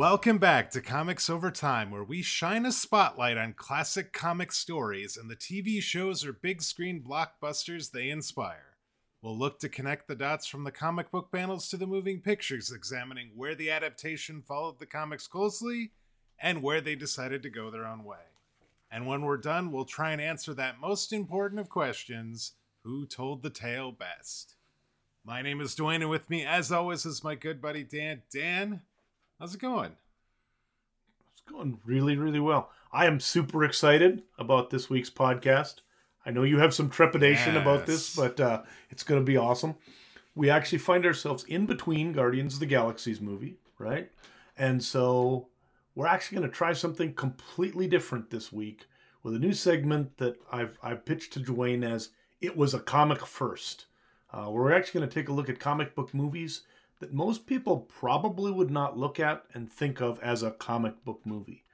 Welcome back to Comics Over Time, where we shine a spotlight on classic comic stories and the TV shows or big screen blockbusters they inspire. We'll look to connect the dots from the comic book panels to the moving pictures, examining where the adaptation followed the comics closely and where they decided to go their own way. And when we're done, we'll try and answer that most important of questions who told the tale best? My name is Dwayne, and with me, as always, is my good buddy Dan. Dan, how's it going? It's going really, really well. I am super excited about this week's podcast. I know you have some trepidation yes. about this, but uh, it's going to be awesome. We actually find ourselves in between Guardians of the Galaxy's movie, right? And so we're actually going to try something completely different this week with a new segment that I've I've pitched to Dwayne as it was a comic first. Uh, we're actually going to take a look at comic book movies that most people probably would not look at and think of as a comic book movie.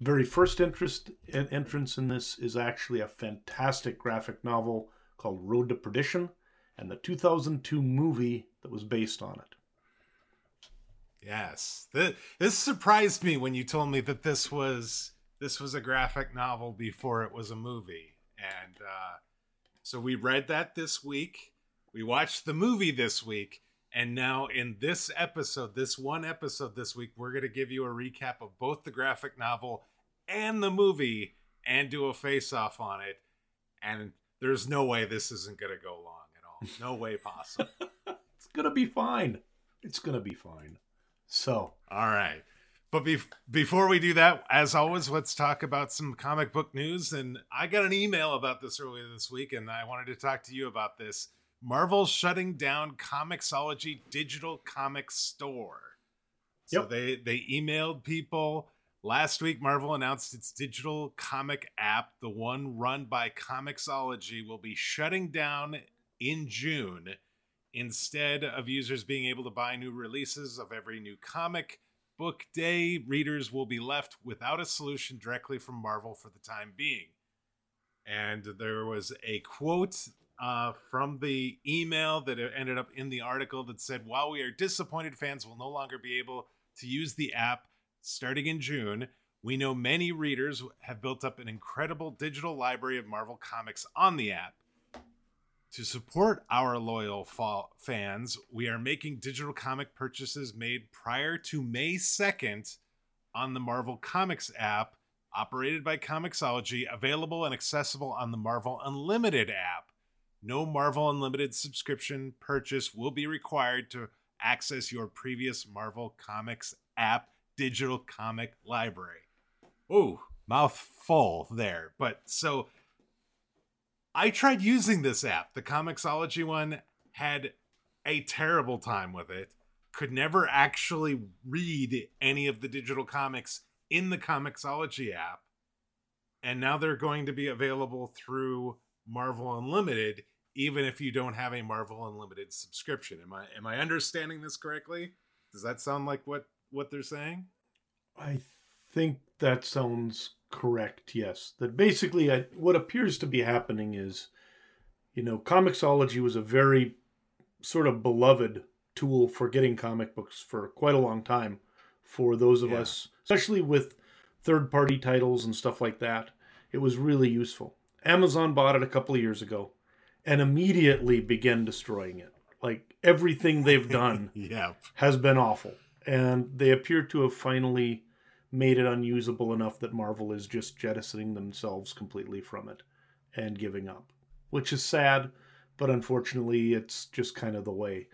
Very first interest entrance in this is actually a fantastic graphic novel called Road to Perdition and the 2002 movie that was based on it. Yes. This surprised me when you told me that this was this was a graphic novel before it was a movie. And uh so we read that this week. We watched the movie this week. And now, in this episode, this one episode this week, we're going to give you a recap of both the graphic novel and the movie and do a face off on it. And there's no way this isn't going to go long at all. No way possible. it's going to be fine. It's going to be fine. So, all right. But be- before we do that, as always, let's talk about some comic book news. And I got an email about this earlier this week, and I wanted to talk to you about this. Marvel shutting down Comixology digital comic store. So yep. they they emailed people last week. Marvel announced its digital comic app, the one run by Comixology, will be shutting down in June. Instead of users being able to buy new releases of every new comic book day, readers will be left without a solution directly from Marvel for the time being. And there was a quote uh, from the email that ended up in the article that said, While we are disappointed, fans will no longer be able to use the app starting in June. We know many readers have built up an incredible digital library of Marvel comics on the app. To support our loyal fa- fans, we are making digital comic purchases made prior to May 2nd on the Marvel Comics app, operated by Comixology, available and accessible on the Marvel Unlimited app. No Marvel Unlimited subscription purchase will be required to access your previous Marvel Comics app digital comic library. Ooh, mouthful there. But so I tried using this app, the Comixology one, had a terrible time with it. Could never actually read any of the digital comics in the Comixology app. And now they're going to be available through Marvel Unlimited, even if you don't have a Marvel Unlimited subscription. Am I am I understanding this correctly? Does that sound like what what they're saying? I think that sounds correct. Yes, that basically I, what appears to be happening is, you know, Comixology was a very sort of beloved tool for getting comic books for quite a long time for those of yeah. us, especially with third party titles and stuff like that. It was really useful. Amazon bought it a couple of years ago and immediately began destroying it. Like everything they've done yeah. has been awful. And they appear to have finally made it unusable enough that Marvel is just jettisoning themselves completely from it and giving up, which is sad, but unfortunately, it's just kind of the way.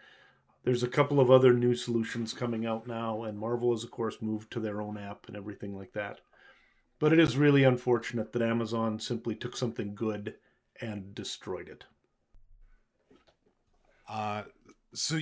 There's a couple of other new solutions coming out now, and Marvel has, of course, moved to their own app and everything like that. But it is really unfortunate that Amazon simply took something good and destroyed it. Uh, so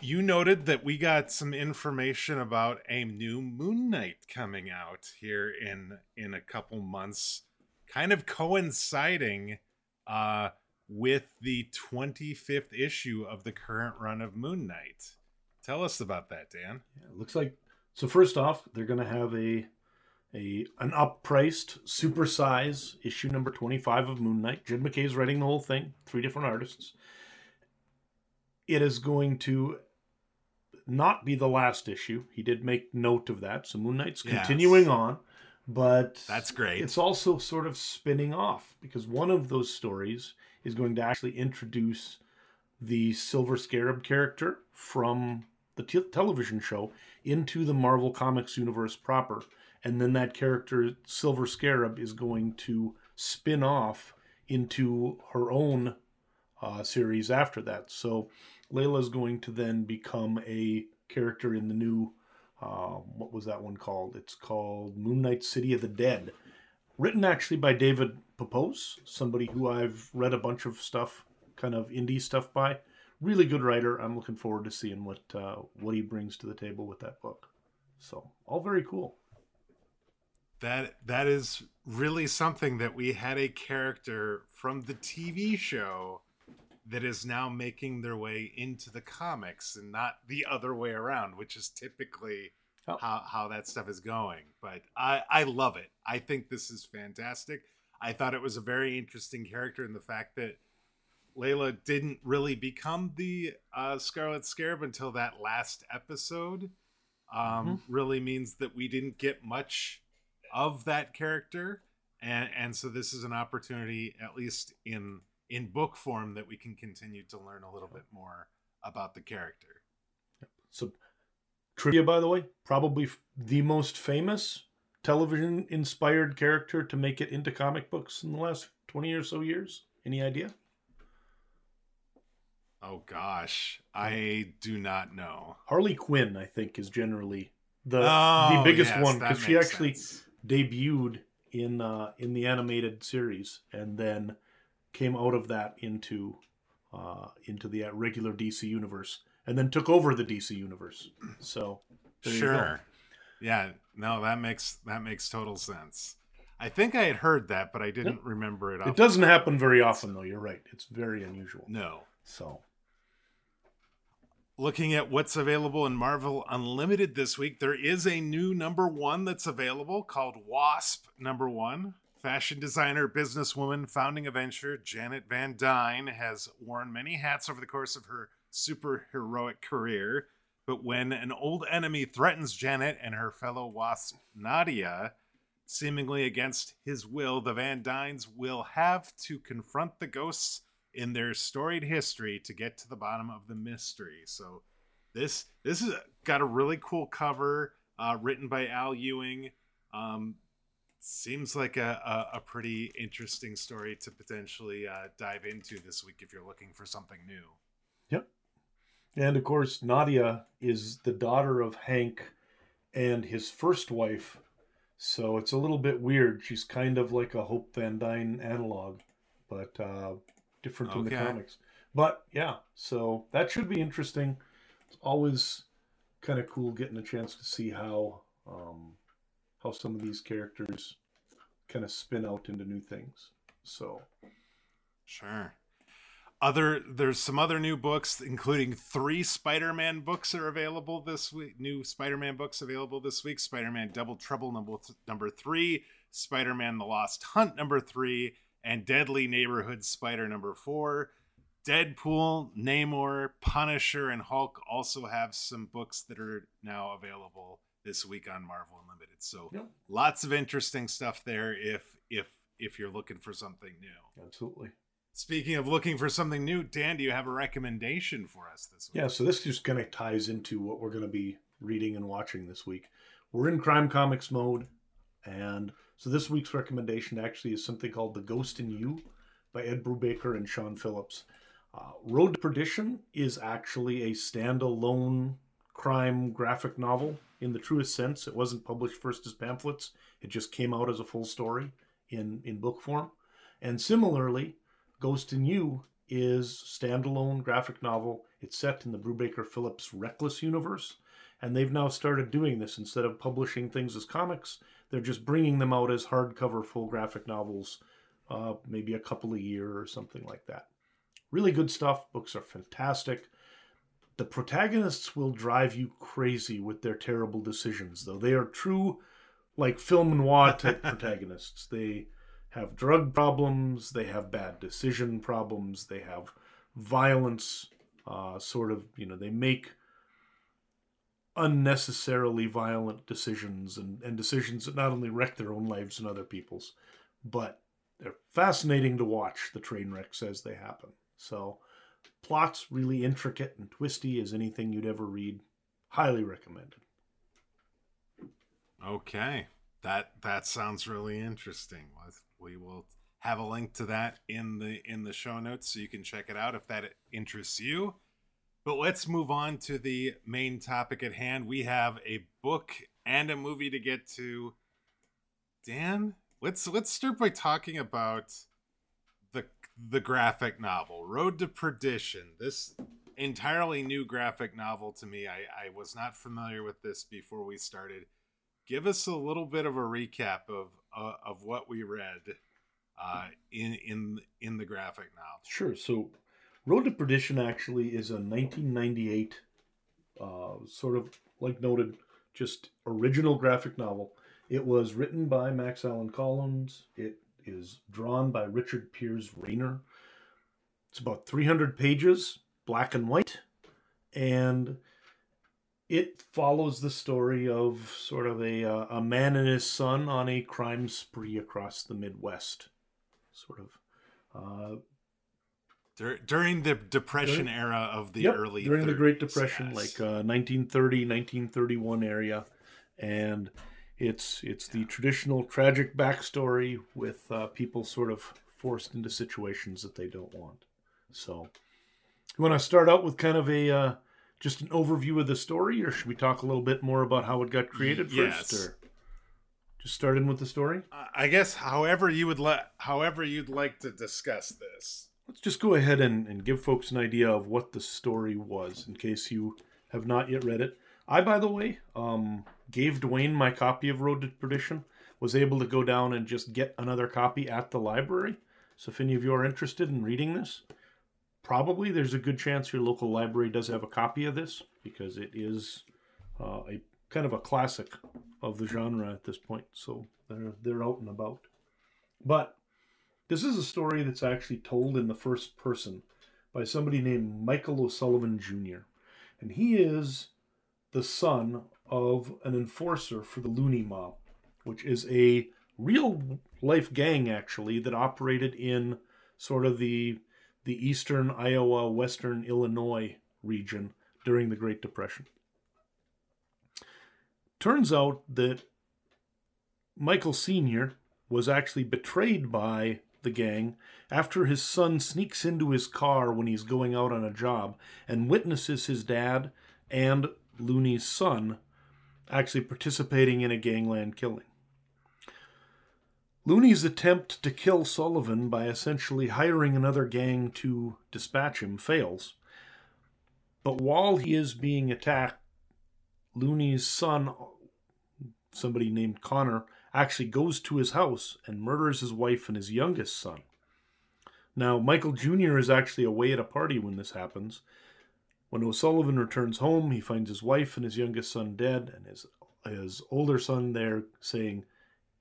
you noted that we got some information about a new Moon Knight coming out here in in a couple months, kind of coinciding uh, with the 25th issue of the current run of Moon Knight. Tell us about that, Dan. Yeah, it looks like so. First off, they're going to have a a an up-priced super size issue number 25 of Moon Knight. Jed MacKay's writing the whole thing, three different artists. It is going to not be the last issue. He did make note of that. So Moon Knight's continuing yes. on, but that's great. It's also sort of spinning off because one of those stories is going to actually introduce the Silver Scarab character from the t- television show into the Marvel Comics universe proper. And then that character, Silver Scarab, is going to spin off into her own uh, series after that. So Layla is going to then become a character in the new, uh, what was that one called? It's called Moon Knight City of the Dead. Written actually by David Pepose, somebody who I've read a bunch of stuff, kind of indie stuff by really good writer. I'm looking forward to seeing what uh, what he brings to the table with that book. So all very cool. That that is really something that we had a character from the TV show that is now making their way into the comics and not the other way around, which is typically oh. how, how that stuff is going. But I, I love it. I think this is fantastic. I thought it was a very interesting character in the fact that Layla didn't really become the uh, Scarlet Scarab until that last episode. Um, mm-hmm. Really means that we didn't get much of that character, and and so this is an opportunity, at least in in book form, that we can continue to learn a little bit more about the character. So, trivia, by the way, probably the most famous television inspired character to make it into comic books in the last 20 or so years. Any idea? Oh gosh, I do not know. Harley Quinn, I think, is generally the oh, the biggest yes, one because she actually sense. debuted in uh, in the animated series and then came out of that into uh, into the regular DC universe and then took over the DC universe. So sure, yeah, no, that makes that makes total sense. I think I had heard that, but I didn't remember it. It doesn't happen very often, though. You're right; it's very unusual. No, so looking at what's available in Marvel Unlimited this week, there is a new number one that's available called Wasp Number One. Fashion designer, businesswoman, founding adventurer Janet Van Dyne has worn many hats over the course of her superheroic career. But when an old enemy threatens Janet and her fellow wasp, Nadia, seemingly against his will, the Van Dynes will have to confront the ghosts in their storied history to get to the bottom of the mystery. So this this is got a really cool cover uh, written by Al Ewing. Um, seems like a, a, a, pretty interesting story to potentially uh, dive into this week if you're looking for something new. Yep. And of course, Nadia is the daughter of Hank and his first wife. So it's a little bit weird. She's kind of like a Hope Van Dyne analog. But uh, different okay. in the comics. But yeah, so that should be interesting. It's always kind of cool getting a chance to see how um, how some of these characters kind of spin out into new things. So, sure. Other there's some other new books, including three Spider-Man books are available this week. New Spider-Man books available this week: Spider-Man Double Trouble number number three, Spider-Man: The Lost Hunt number three, and Deadly Neighborhood Spider number four. Deadpool, Namor, Punisher, and Hulk also have some books that are now available this week on Marvel Unlimited. So yep. lots of interesting stuff there if if if you're looking for something new. Absolutely. Speaking of looking for something new, Dan, do you have a recommendation for us this week? Yeah, so this just kind of ties into what we're going to be reading and watching this week. We're in crime comics mode, and so this week's recommendation actually is something called The Ghost in You by Ed Brubaker and Sean Phillips. Uh, Road to Perdition is actually a standalone crime graphic novel in the truest sense. It wasn't published first as pamphlets, it just came out as a full story in, in book form. And similarly, Ghost in You is standalone graphic novel. It's set in the Brubaker Phillips Reckless universe, and they've now started doing this instead of publishing things as comics. They're just bringing them out as hardcover full graphic novels, uh, maybe a couple a year or something like that. Really good stuff. Books are fantastic. The protagonists will drive you crazy with their terrible decisions, though. They are true, like film noir type protagonists. They have drug problems, they have bad decision problems, they have violence, uh, sort of, you know, they make unnecessarily violent decisions and, and decisions that not only wreck their own lives and other people's, but they're fascinating to watch the train wrecks as they happen. So, plot's really intricate and twisty as anything you'd ever read. Highly recommended. Okay, that that sounds really interesting. We will have a link to that in the in the show notes so you can check it out if that interests you. But let's move on to the main topic at hand. We have a book and a movie to get to. Dan, let's let's start by talking about the the graphic novel Road to Perdition. This entirely new graphic novel to me. I, I was not familiar with this before we started. Give us a little bit of a recap of uh, of what we read uh, in in in the graphic novel. Sure. So Road to Perdition actually is a 1998, uh, sort of like noted, just original graphic novel. It was written by Max Allan Collins. It is drawn by Richard Piers Rayner. It's about 300 pages, black and white, and it follows the story of sort of a, uh, a man and his son on a crime spree across the Midwest. Sort of uh, Dur- during the depression during, era of the yep, early during 30s, the great depression yes. like uh, 1930 1931 area and it's it's the traditional tragic backstory with uh, people sort of forced into situations that they don't want so you want to start out with kind of a uh, just an overview of the story or should we talk a little bit more about how it got created yes. first or just start in with the story i guess however you would let however you'd like to discuss this Let's just go ahead and, and give folks an idea of what the story was in case you have not yet read it. I, by the way, um, gave Dwayne my copy of Road to Perdition, was able to go down and just get another copy at the library. So if any of you are interested in reading this, probably there's a good chance your local library does have a copy of this because it is uh, a kind of a classic of the genre at this point. So they're they're out and about. But this is a story that's actually told in the first person by somebody named Michael O'Sullivan Jr. And he is the son of an enforcer for the Looney Mob, which is a real life gang actually that operated in sort of the the eastern Iowa, western Illinois region during the Great Depression. Turns out that Michael Sr. was actually betrayed by the gang after his son sneaks into his car when he's going out on a job and witnesses his dad and Looney's son actually participating in a gangland killing. Looney's attempt to kill Sullivan by essentially hiring another gang to dispatch him fails. But while he is being attacked, Looney's son, somebody named Connor, actually goes to his house and murders his wife and his youngest son. Now, Michael Jr. is actually away at a party when this happens. When O'Sullivan returns home, he finds his wife and his youngest son dead, and his, his older son there saying,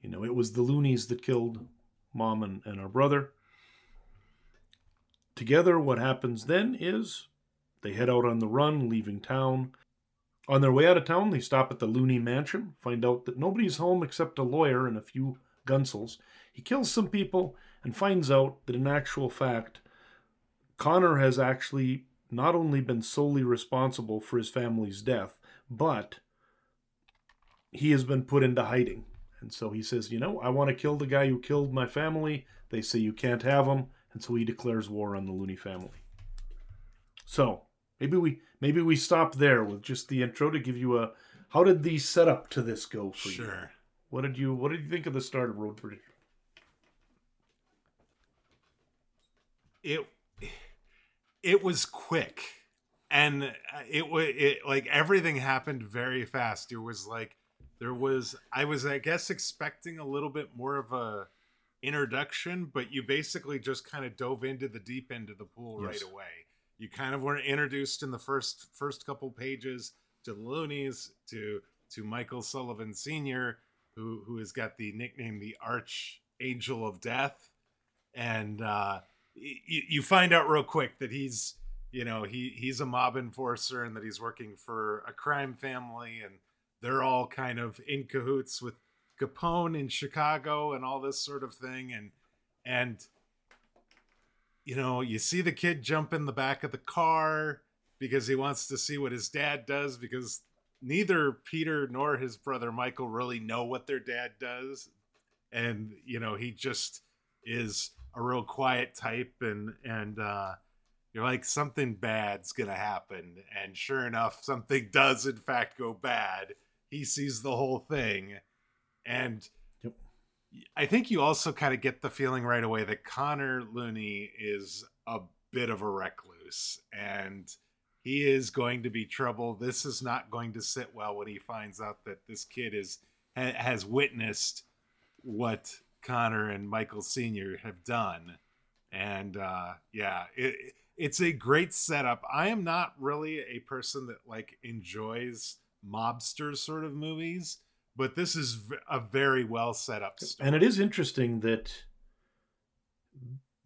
You know, it was the loonies that killed mom and, and our brother. Together, what happens then is they head out on the run, leaving town. On their way out of town, they stop at the Looney Mansion, find out that nobody's home except a lawyer and a few gunsels. He kills some people and finds out that in actual fact, Connor has actually not only been solely responsible for his family's death, but he has been put into hiding. And so he says, You know, I want to kill the guy who killed my family. They say you can't have him. And so he declares war on the Looney family. So maybe we maybe we stop there with just the intro to give you a how did the setup to this go for sure. you? Sure. What did you what did you think of the start of Road Perdition? It it was quick and uh, it was it like everything happened very fast. There was like there was I was I guess expecting a little bit more of a introduction, but you basically just kind of dove into the deep end of the pool yes. right away you kind of were introduced in the first first couple pages to the Loonies, to to Michael Sullivan Sr., who who has got the nickname the Archangel of Death, and uh, you, you find out real quick that he's you know he he's a mob enforcer and that he's working for a crime family and they're all kind of in cahoots with Capone in Chicago and all this sort of thing and and you know you see the kid jump in the back of the car because he wants to see what his dad does because neither Peter nor his brother Michael really know what their dad does. And you know he just is a real quiet type and and uh you're like something bad's gonna happen. And sure enough something does in fact go bad. He sees the whole thing. And. I think you also kind of get the feeling right away that connor looney is a bit of a recluse and he is going to be trouble this is not going to sit well when he finds out that this kid is ha- has witnessed what connor and michael senior have done and uh yeah it it's a great setup. I am not really a person that like enjoys mobster sort of movies, but this is a very well set up story. And it is interesting that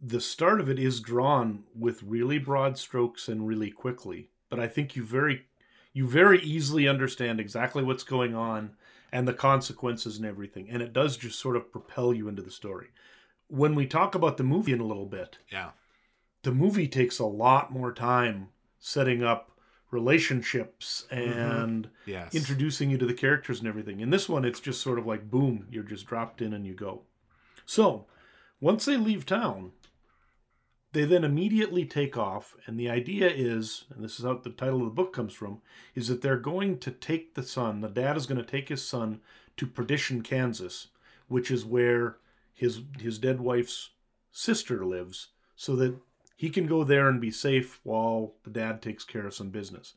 the start of it is drawn with really broad strokes and really quickly. But I think you very you very easily understand exactly what's going on and the consequences and everything. And it does just sort of propel you into the story. When we talk about the movie in a little bit, yeah, the movie takes a lot more time setting up relationships mm-hmm. and yes, introducing you to the characters and everything. In this one, it's just sort of like boom, you're just dropped in and you go. So, once they leave town, they then immediately take off, and the idea is, and this is how the title of the book comes from, is that they're going to take the son, the dad is going to take his son to Perdition, Kansas, which is where his his dead wife's sister lives, so that he can go there and be safe while the dad takes care of some business.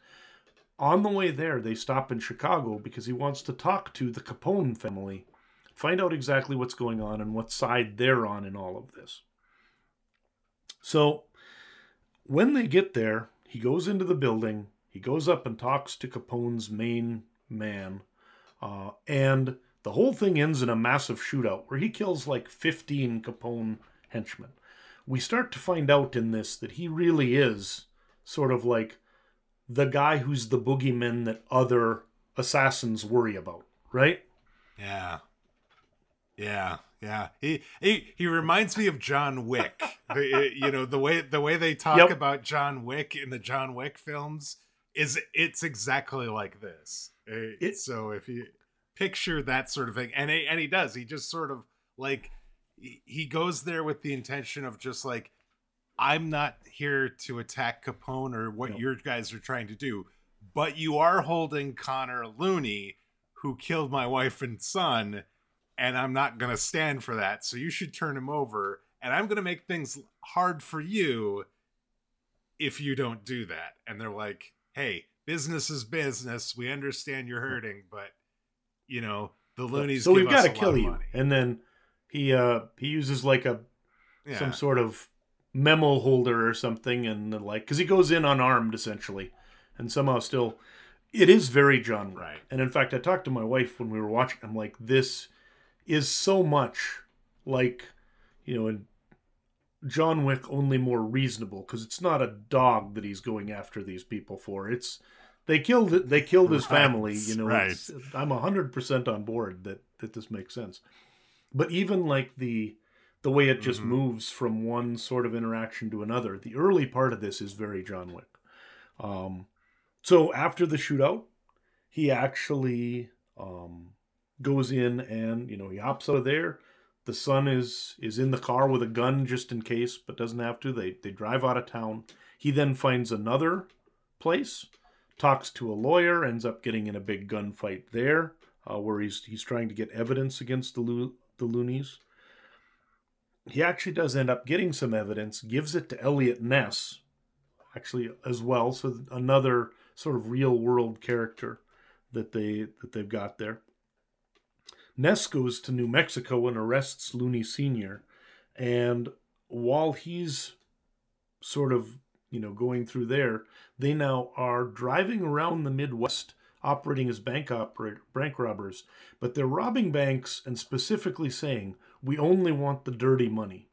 On the way there, they stop in Chicago because he wants to talk to the Capone family, find out exactly what's going on and what side they're on in all of this. So, when they get there, he goes into the building, he goes up and talks to Capone's main man, uh, and the whole thing ends in a massive shootout where he kills like 15 Capone henchmen. We start to find out in this that he really is sort of like the guy who's the boogeyman that other assassins worry about, right? yeah, yeah, yeah. He he he reminds me of John Wick. You know the way the way they talk Yep. about John Wick in the John Wick films is it's exactly like this. Uh, It- so if you picture that sort of thing, and he, and he does, he just sort of like he goes there with the intention of just like I'm not here to attack Capone or what Nope. your guys are trying to do, but you are holding Connor Looney, who killed my wife and son, and I'm not going to stand for that. So you should turn him over, and I'm going to make things hard for you if you don't do that. And they're like, hey, business is business. We understand you're hurting, but, you know, the Loonies so we've got to kill you. money. And then he uh he uses like a Yeah. some sort of memo holder or something and like because he goes in unarmed essentially and somehow still it is very John Wick. Right. And in fact, I talked to my wife when we were watching. I'm like, this is so much like you know, in John Wick only more reasonable because it's not a dog that he's going after these people for. It's they killed it. They killed his family. You know, right. I'm hundred percent on board that that this makes sense. But even like the the way it just Mhm. moves from one sort of interaction to another, the early part of this is very John Wick. Um, so after the shootout, he actually um, goes in and you know he hops out of there. The son is is in the car with a gun just in case, but doesn't have to. They they drive out of town. He then finds another place, talks to a lawyer, ends up getting in a big gunfight there, uh, where he's he's trying to get evidence against the the loonies. He actually does end up getting some evidence, gives it to Elliot Ness, actually as well. So another sort of real world character that they that they've got there. Ness goes to New Mexico and arrests Looney Sr. And while he's sort of, you know, going through there, they now are driving around the Midwest operating as bank operator, bank robbers, but they're robbing banks and specifically saying, we only want the dirty money.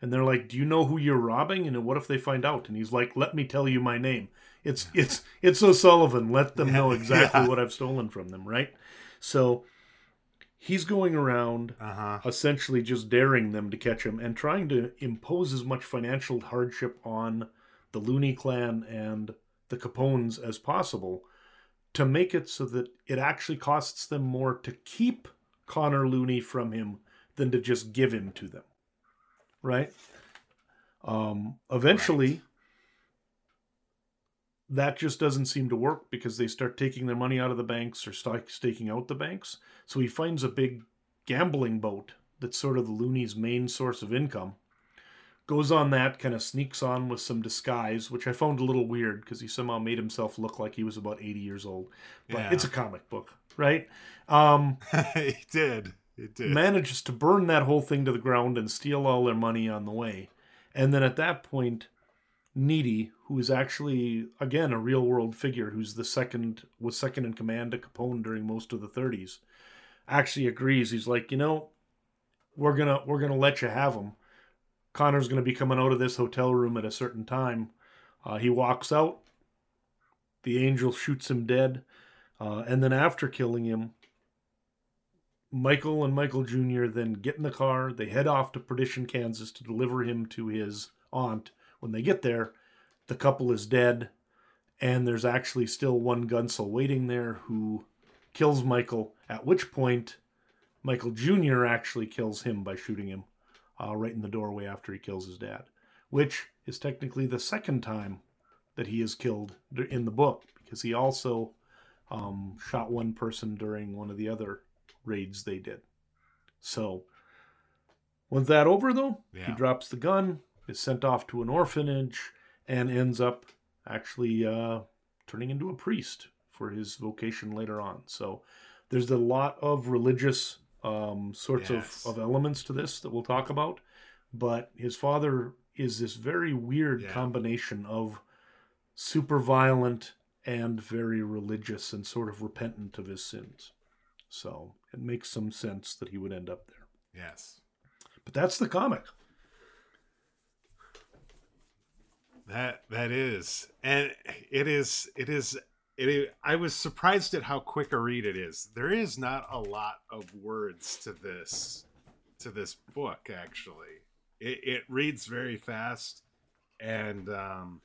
and they're like, "Do you know who you're robbing?" And what if they find out? And he's like, "Let me tell you my name." It's it's it's O'Sullivan. Let them know exactly yeah. what I've stolen from them, right? So he's going around uh-huh. essentially just daring them to catch him and trying to impose as much financial hardship on the Looney clan and the Capones as possible to make it so that it actually costs them more to keep Connor Looney from him than to just give him to them. Right? Um, eventually, right. that just doesn't seem to work because they start taking their money out of the banks or staking out the banks. So he finds a big gambling boat that's sort of the Looney's main source of income goes on that, kind of sneaks on with some disguise, which I found a little weird because he somehow made himself look like he was about 80 years old. But yeah. it's a comic book, right? Um, he did. It did. Manages to burn that whole thing to the ground and steal all their money on the way. And then at that point, Nitti, who is actually again a real world figure, who's the second was second in command to Capone during most of the 30s, actually agrees. He's like, you know, we're gonna we're gonna let you have him Connor's going to be coming out of this hotel room at a certain time. Uh, he walks out. The angel shoots him dead. Uh, and then after killing him, Michael and Michael Jr. then get in the car. They head off to Perdition, Kansas to deliver him to his aunt. When they get there, the couple is dead. And there's actually still one Gunsel waiting there who kills Michael, at which point Michael Jr. actually kills him by shooting him uh, right in the doorway after he kills his dad, which is technically the second time that he is killed in the book because he also um, shot one person during one of the other raids they did. So, once that over though, yeah. he drops the gun, is sent off to an orphanage, and ends up actually uh, turning into a priest for his vocation later on. So, there's a lot of religious um, sorts yes. of, of elements to this that we'll talk about. But his father is this very weird yeah. combination of super violent and very religious and sort of repentant of his sins. So it makes some sense that he would end up there. Yes. But that's the comic. That that is. And it is it is it, I was surprised at how quick a read it is. There is not a lot of words to this to this book actually. It, it reads very fast and um,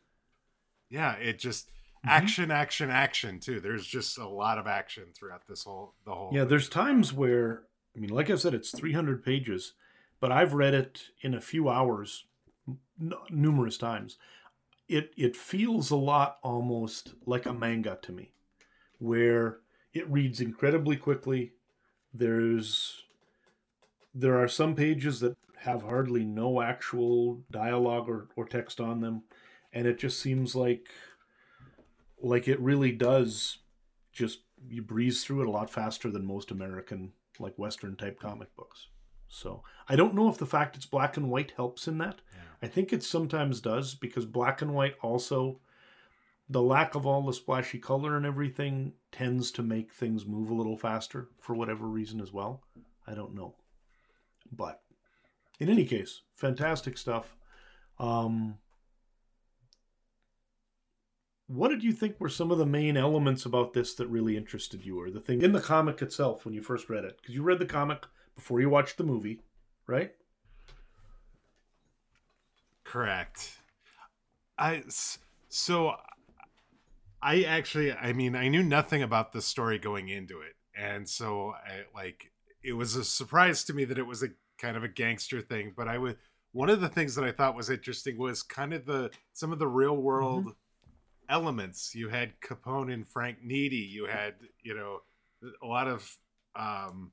yeah, it just mm-hmm. action action action too. There's just a lot of action throughout this whole the whole Yeah, there's times where I mean like I said it's 300 pages, but I've read it in a few hours n- numerous times it it feels a lot almost like a manga to me, where it reads incredibly quickly. There's there are some pages that have hardly no actual dialogue or, or text on them, and it just seems like like it really does just you breeze through it a lot faster than most American like Western type comic books. So I don't know if the fact it's black and white helps in that. Yeah. I think it sometimes does because black and white also the lack of all the splashy color and everything tends to make things move a little faster for whatever reason as well. I don't know. But in any case, fantastic stuff. Um, what did you think were some of the main elements about this that really interested you or the thing in the comic itself when you first read it? Because you read the comic before you watch the movie, right? Correct. I so I actually I mean I knew nothing about the story going into it. And so I like it was a surprise to me that it was a kind of a gangster thing, but I would one of the things that I thought was interesting was kind of the some of the real world mm-hmm. elements. You had Capone and Frank Nitti. You had, you know, a lot of um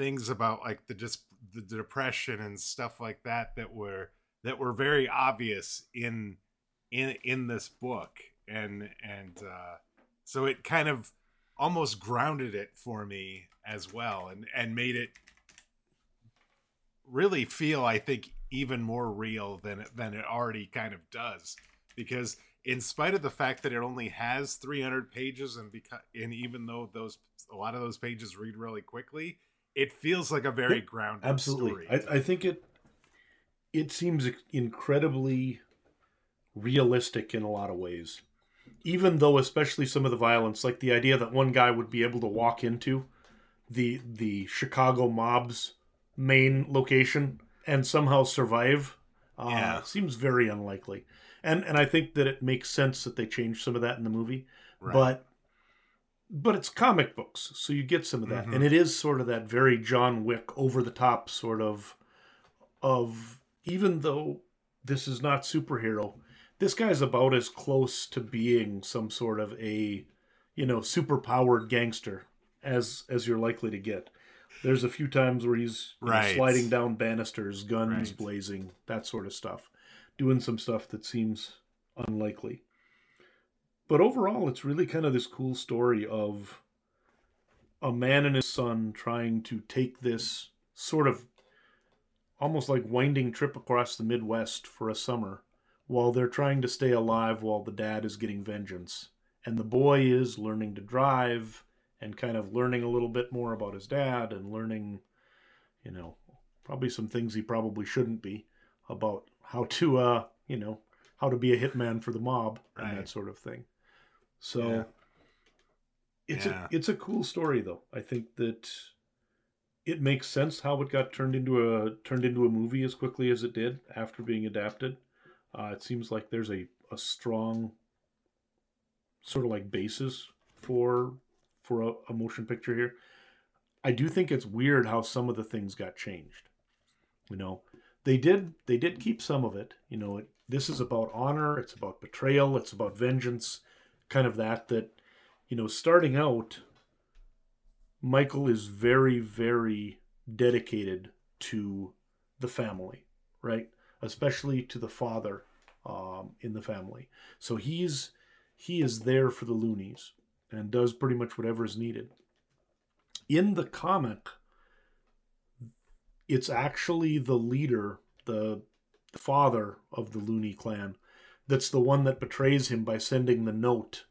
things about like the just the depression and stuff like that that were that were very obvious in in in this book. And and uh, so it kind of almost grounded it for me as well and and made it really feel i think even more real than it, than it already kind of does. Because in spite of the fact that it only has 300 pages and because and even though those a lot of those pages read really quickly it feels like a very grounded absolutely story. I, I think it it seems incredibly realistic in a lot of ways. Even though, especially some of the violence, like the idea that one guy would be able to walk into the the Chicago mob's main location and somehow survive, uh, yeah. seems very unlikely. And and I think that it makes sense that they changed some of that in the movie, right. but but it's comic books, so you get some of that, mm-hmm. and it is sort of that very John Wick over the top sort of of even though this is not superhero, this guy's about as close to being some sort of a you know super powered gangster as as you're likely to get. There's a few times where he's right. know, sliding down banisters, guns right. blazing, that sort of stuff, doing some stuff that seems unlikely. But overall, it's really kind of this cool story of a man and his son trying to take this sort of almost like winding trip across the Midwest for a summer while they're trying to stay alive while the dad is getting vengeance. And the boy is learning to drive and kind of learning a little bit more about his dad and learning, you know, probably some things he probably shouldn't be about how to, uh, you know, how to be a hitman for the mob right. and that sort of thing. So yeah. it's yeah. a it's a cool story though. I think that it makes sense how it got turned into a turned into a movie as quickly as it did after being adapted. Uh, it seems like there's a, a strong sort of like basis for for a, a motion picture here. I do think it's weird how some of the things got changed. You know, they did they did keep some of it. You know, it, this is about honor. It's about betrayal. It's about vengeance kind of that that you know starting out michael is very very dedicated to the family right? Especially to the father um, in the family. So he's he is there for the loonies and does pretty much whatever is needed. In the comic it's actually the leader the father of the looney clan that's the one that betrays him by sending the note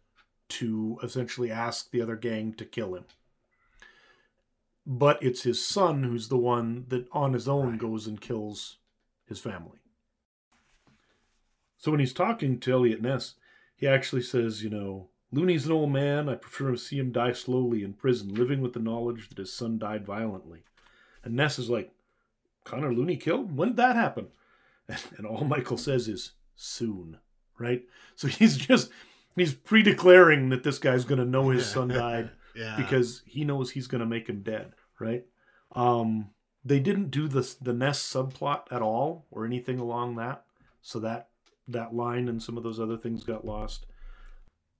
to essentially ask the other gang to kill him. But it's his son who's the one that on his own right. goes and kills his family. So when he's talking to Elliot Ness, he actually says, you know, Looney's an old man. I prefer to see him die slowly in prison, living with the knowledge that his son died violently. And Ness is like, Connor Looney killed? When did that happen? And all Michael says is, soon right? So he's just he's pre-declaring that this guy's going to know his son died yeah. because he knows he's going to make him dead, right? Um, they didn't do the the Ness subplot at all or anything along that, so that that line and some of those other things got lost.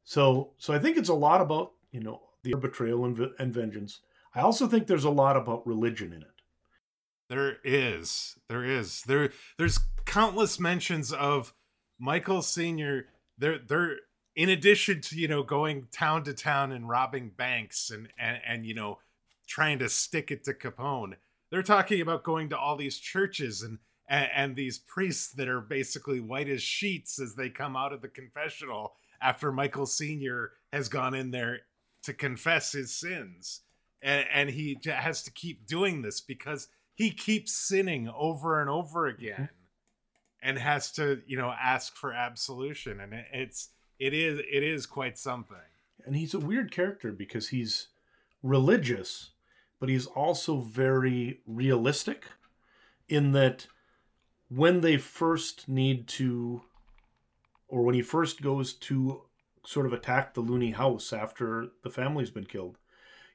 So so I think it's a lot about you know the betrayal and, and vengeance. I also think there's a lot about religion in it. There is, there is, there there's countless mentions of Michael Senior, they're they're in addition to you know going town to town and robbing banks and and and you know trying to stick it to Capone, they're talking about going to all these churches and and, and these priests that are basically white as sheets as they come out of the confessional after Michael Senior has gone in there to confess his sins, and, and he has to keep doing this because he keeps sinning over and over again mm-hmm. And has to you know ask for absolution and it, it's it is it is quite something. And he's a weird character because he's religious but he's also very realistic in that when they first need to or when he first goes to sort of attack the looney house after the family's been killed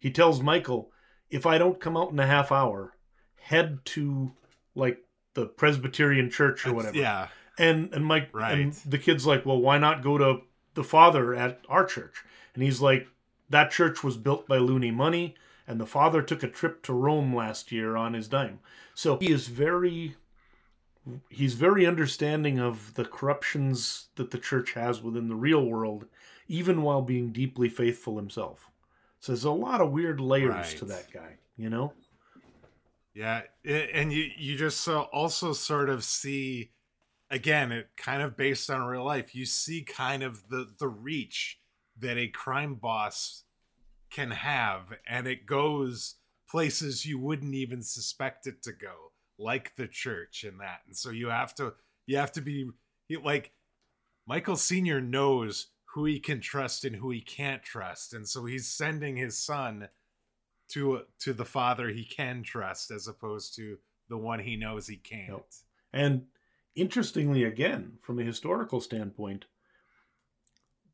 he tells michael if i don't come out in a half hour head to like the Presbyterian church or whatever. Yeah. And and Mike right. and the kid's like, well, why not go to the father at our church? And he's like, that church was built by Looney money, and the father took a trip to Rome last year on his dime. So he is very he's very understanding of the corruptions that the church has within the real world, even while being deeply faithful himself. So there's a lot of weird layers right. to that guy, you know? Yeah, and you you just so also sort of see again, it kind of based on real life. You see kind of the the reach that a crime boss can have and it goes places you wouldn't even suspect it to go. like the church and that. And so you have to you have to be like Michael Senior knows who he can trust and who he can't trust, and so he's sending his son to to the father he can trust as opposed to the one he knows he can't. Yep. And interestingly, again, from a historical standpoint,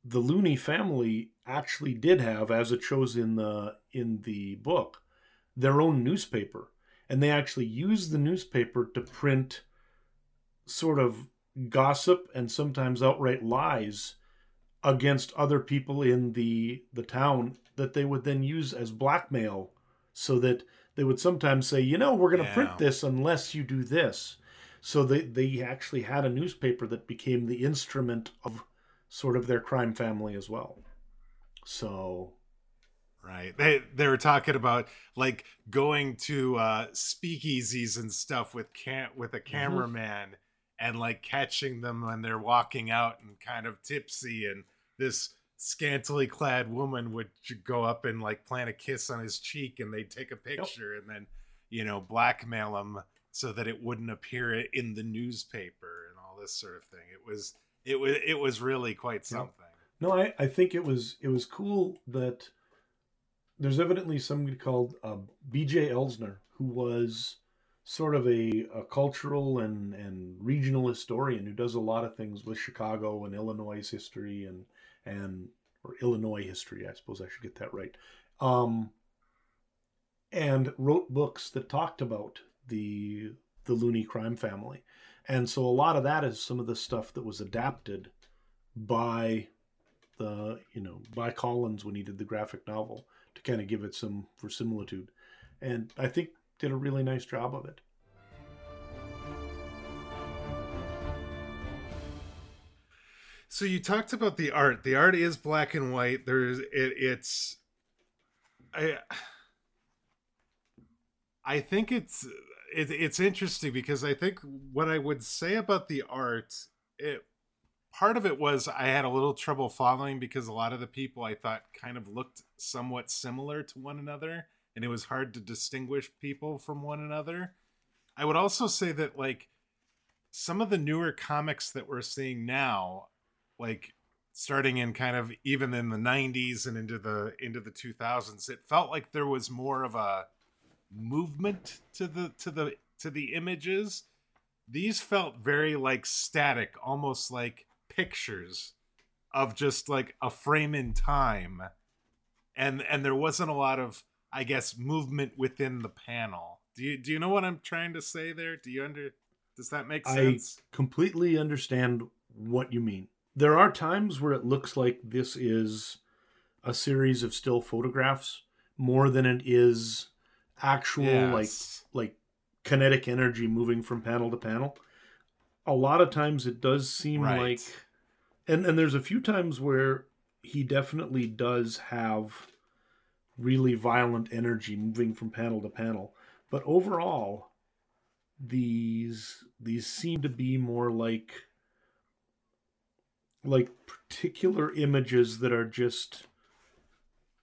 the Looney family actually did have, as it shows in the in the book, their own newspaper, and they actually used the newspaper to print sort of gossip and sometimes outright lies against other people in the the town that they would then use as blackmail so that they would sometimes say you know we're going to yeah. print this unless you do this so they they actually had a newspaper that became the instrument of sort of their crime family as well so right they they were talking about like going to uh speakeasies and stuff with can with a mm-hmm. cameraman mm-hmm and like catching them when they're walking out and kind of tipsy and this scantily clad woman would go up and like plant a kiss on his cheek and they'd take a picture yep. and then you know blackmail him so that it wouldn't appear in the newspaper and all this sort of thing. It was it was it was really quite something. No i i think it was it was cool that there's evidently somebody called uh, bj elsner who was sort of a, a cultural and, and regional historian who does a lot of things with Chicago and Illinois history and and or Illinois history, I suppose I should get that right. Um, and wrote books that talked about the the Looney crime family. And so a lot of that is some of the stuff that was adapted by the you know by Collins when he did the graphic novel to kind of give it some verisimilitude. And I think did a really nice job of it. So you talked about the art. The art is black and white. There's it, it's I I think it's it, it's interesting because I think what I would say about the art it part of it was I had a little trouble following because a lot of the people I thought kind of looked somewhat similar to one another and it was hard to distinguish people from one another. I would also say that like some of the newer comics that we're seeing now, like starting in kind of even in the 90s and into the into the 2000s, it felt like there was more of a movement to the to the to the images. These felt very like static, almost like pictures of just like a frame in time. And and there wasn't a lot of I guess movement within the panel. Do you do you know what I'm trying to say there? Do you under does that make sense? I completely understand what you mean. There are times where it looks like this is a series of still photographs more than it is actual yes. like like kinetic energy moving from panel to panel. A lot of times it does seem right. like and and there's a few times where he definitely does have really violent energy moving from panel to panel. But overall, these these seem to be more like like particular images that are just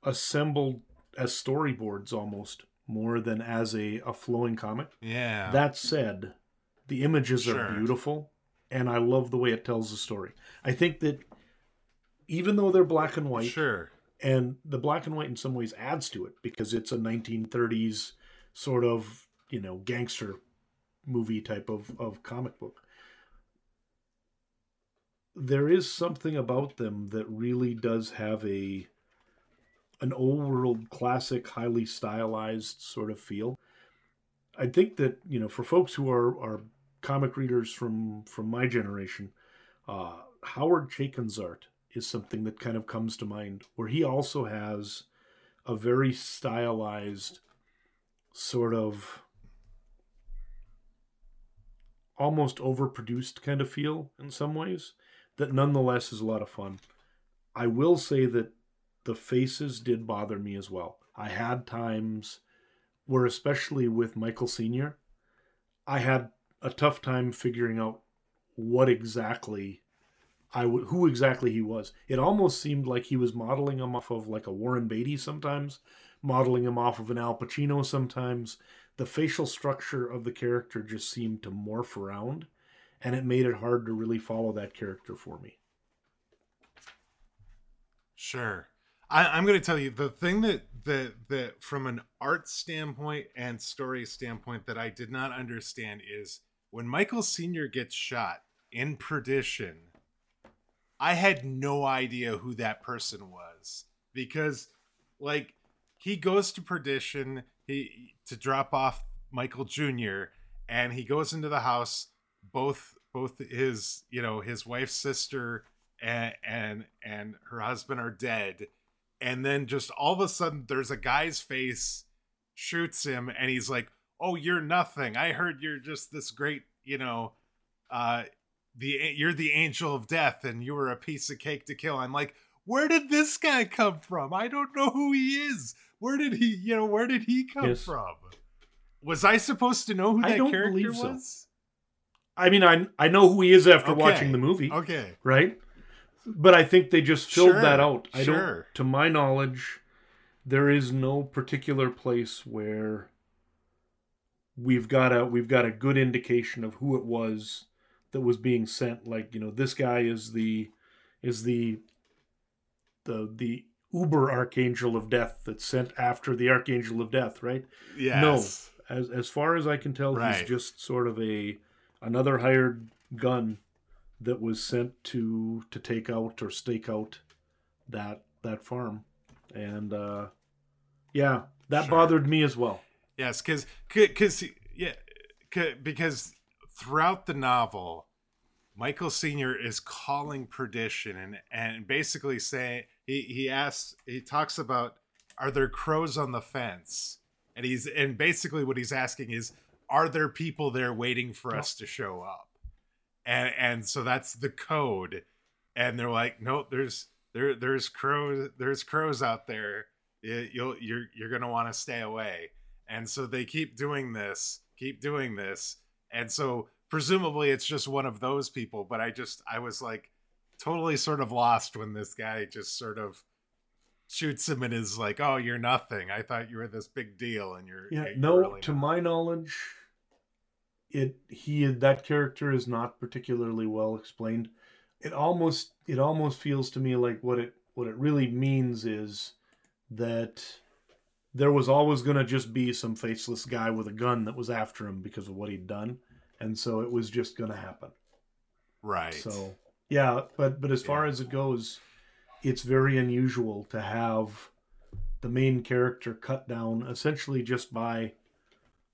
assembled as storyboards almost more than as a, a flowing comic. Yeah. That said, the images sure. are beautiful and I love the way it tells the story. I think that even though they're black and white, sure and the black and white in some ways adds to it because it's a 1930s sort of you know gangster movie type of, of comic book there is something about them that really does have a an old world classic highly stylized sort of feel. I think that you know for folks who are are comic readers from from my generation uh howard chaykin's art is something that kind of comes to mind, where he also has a very stylized sort of almost overproduced kind of feel in some ways that nonetheless is a lot of fun. I will say that the faces did bother me as well. I had times where, especially with Michael Sr., I had a tough time figuring out what exactly I w- who exactly he was. It almost seemed like he was modeling him off of like a Warren Beatty sometimes, modeling him off of an Al Pacino sometimes. the facial structure of the character just seemed to morph around and it made it hard to really follow that character for me. Sure. I, am going to tell you the thing that that that from an art standpoint and story standpoint that I did not understand is when Michael Senior gets shot in Perdition. I had no idea who that person was because, like, he goes to Perdition he to drop off Michael Jr. and he goes into the house. Both both his you know his wife's sister and and and her husband are dead. And then just all of a sudden there's a guy's face shoots him and he's like oh you're nothing. I heard you're just this great you know uh the you're the angel of death and you were a piece of cake to kill. I'm like where did this guy come from? I don't know who he is. Where did he you know where did he come yes. from? Was i supposed to know who that character was I mean, I I know who he is after okay. watching the movie. Okay. Right? But I think they just filled sure. that out. I sure. don't to my knowledge, there is no particular place where we've got a we've got a good indication of who it was that was being sent like, you know, this guy is the is the the the uber archangel of death that's sent after the archangel of death, right? Yes. No. As as far as I can tell, right. he's just sort of a another hired gun that was sent to to take out or stake out that that farm. And uh yeah that sure. bothered me as well. Yes because because yeah because throughout the novel michael senior is calling perdition and and basically saying he he asks he talks about are there crows on the fence? And he's and basically what he's asking is are there people there waiting for us to show up? And and so that's the code. And they're like, no, there's there there's crows there's crows out there. You'll you're you're gonna want to stay away. And so they keep doing this, keep doing this. And so presumably it's just one of those people, but I just I was like totally sort of lost when this guy just sort of shoots him and is like, "Oh, you're nothing. I thought you were this big deal, and you're yeah." You're no, really to my knowledge, it he that character is not particularly well explained. It almost it almost feels to me like what it what it really means is that there was always going to just be some faceless guy with a gun that was after him because of what he'd done, and so it was just going to happen. Right. So yeah, but but as far yeah. as it goes, it's very unusual to have the main character cut down essentially just by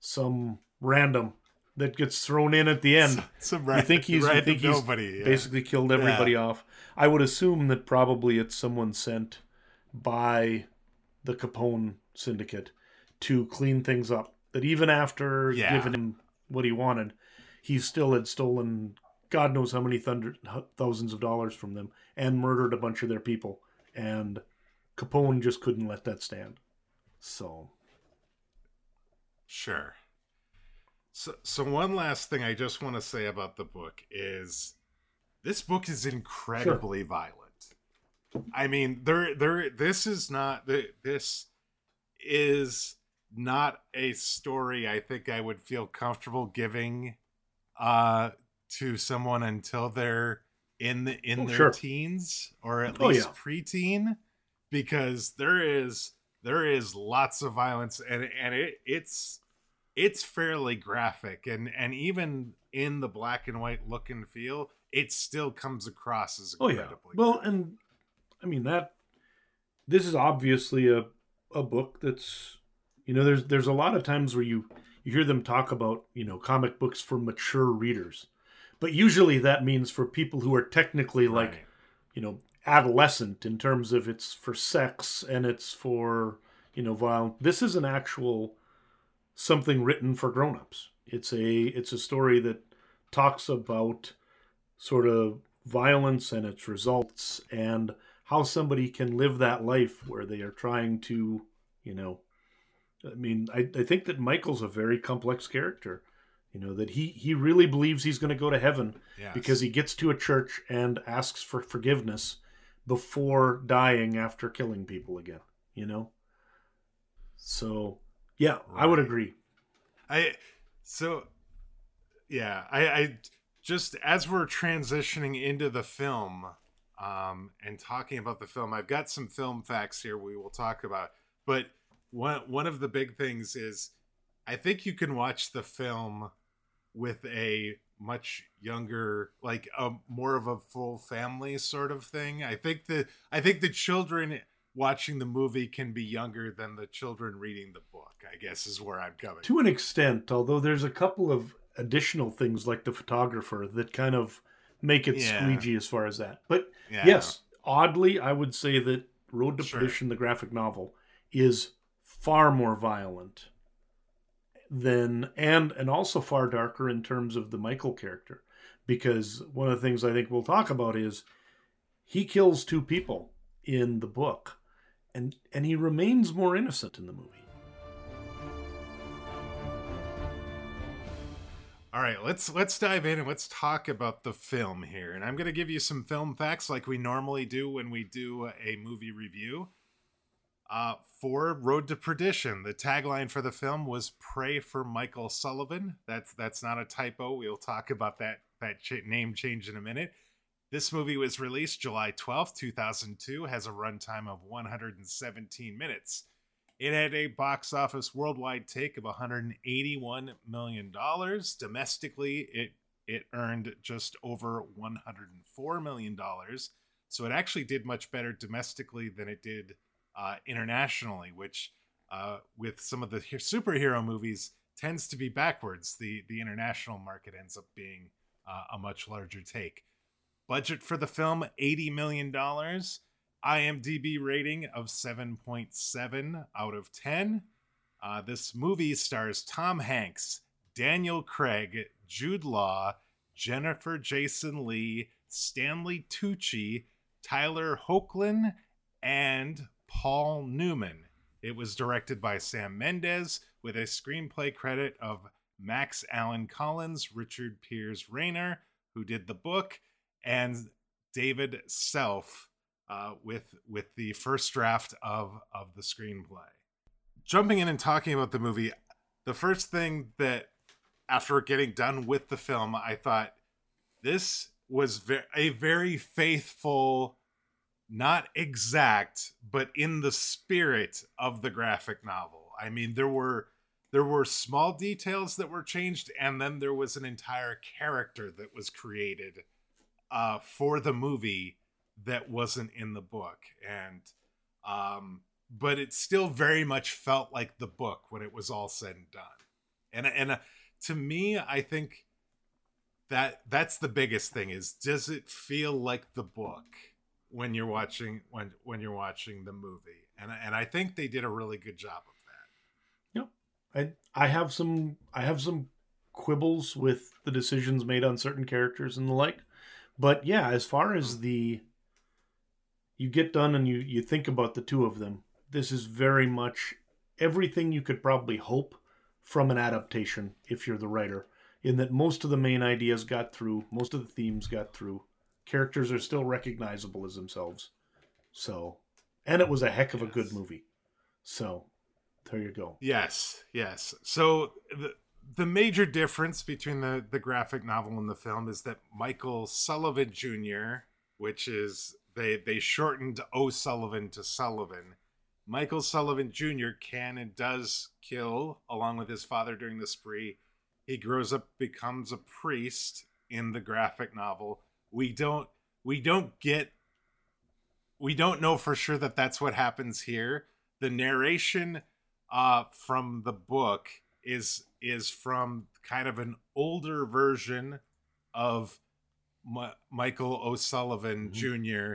some random that gets thrown in at the end. Some, I think he's I think he's nobody, yeah. basically killed everybody yeah. off. I would assume that probably it's someone sent by the Capone syndicate to clean things up. That even after yeah. giving him what he wanted, he still had stolen God knows how many thunder, thousands of dollars from them and murdered a bunch of their people. And Capone just couldn't let that stand. So. Sure. So, so one last thing I just want to say about the book is this book is incredibly sure. violent. I mean, there, there. This is not this is not a story I think I would feel comfortable giving uh, to someone until they're in the in oh, their sure. teens or at oh, least yeah. preteen, because there is there is lots of violence and and it, it's it's fairly graphic and and even in the black and white look and feel it still comes across as incredibly oh, yeah. well and i mean that this is obviously a a book that's you know there's there's a lot of times where you you hear them talk about you know comic books for mature readers but usually that means for people who are technically like right. you know adolescent in terms of it's for sex and it's for you know violent this is an actual something written for grown-ups. It's a it's a story that talks about sort of violence and its results and how somebody can live that life where they are trying to, you know, I mean, I, I think that Michael's a very complex character. You know, that he he really believes he's going to go to heaven yes. because he gets to a church and asks for forgiveness before dying after killing people again, you know? So yeah, right. I would agree. I so yeah, I, I just as we're transitioning into the film um, and talking about the film, I've got some film facts here we will talk about. But one one of the big things is I think you can watch the film with a much younger like a more of a full family sort of thing i think the i think the children watching the movie can be younger than the children reading the book i guess is where i'm coming to an extent although there's a couple of additional things like the photographer that kind of make it yeah. squeegee as far as that but yeah. yes oddly i would say that road to sure. perdition the graphic novel is far more violent than and and also far darker in terms of the Michael character because one of the things I think we'll talk about is he kills two people in the book and and he remains more innocent in the movie. All right, let's let's dive in and let's talk about the film here. And I'm going to give you some film facts like we normally do when we do a movie review. Uh, for Road to Perdition, the tagline for the film was "Pray for Michael Sullivan." That's that's not a typo. We'll talk about that that ch- name change in a minute. This movie was released July 12th, 2002, has a runtime of 117 minutes. It had a box office worldwide take of 181 million dollars. Domestically, it it earned just over 104 million dollars. So it actually did much better domestically than it did uh, internationally, which uh, with some of the superhero movies tends to be backwards. The the international market ends up being uh, a much larger take. Budget for the film eighty million dollars. IMDb rating of seven point seven out of ten. Uh, this movie stars Tom Hanks, Daniel Craig, Jude Law, Jennifer Jason Lee, Stanley Tucci, Tyler Hoechlin, and Paul Newman. It was directed by Sam Mendes with a screenplay credit of Max Allan Collins, Richard Piers Rayner, who did the book, and David Self uh, with with the first draft of of the screenplay. Jumping in and talking about the movie, the first thing that after getting done with the film, I thought this was ve- a very faithful not exact, but in the spirit of the graphic novel. I mean, there were there were small details that were changed, and then there was an entire character that was created uh, for the movie that wasn't in the book, and um, but it still very much felt like the book when it was all said and done. And and uh, to me, I think that that's the biggest thing is does it feel like the book? When you're watching when when you're watching the movie, and and I think they did a really good job of that. Yep, I I have some I have some quibbles with the decisions made on certain characters and the like, but yeah, as far as mm. the you get done and you you think about the two of them, this is very much everything you could probably hope from an adaptation if you're the writer in that most of the main ideas got through, most of the themes got through characters are still recognizable as themselves. So, and it was a heck of a good movie. So, there you go. Yes, yes. So the the major difference between the the graphic novel and the film is that Michael Sullivan Jr., which is they they shortened O'Sullivan to Sullivan. Michael Sullivan Jr. can and does kill along with his father during the spree. He grows up, becomes a priest in the graphic novel, we don't we don't get we don't know for sure that that's what happens here the narration uh from the book is is from kind of an older version of M- Michael O'Sullivan mm-hmm. Jr.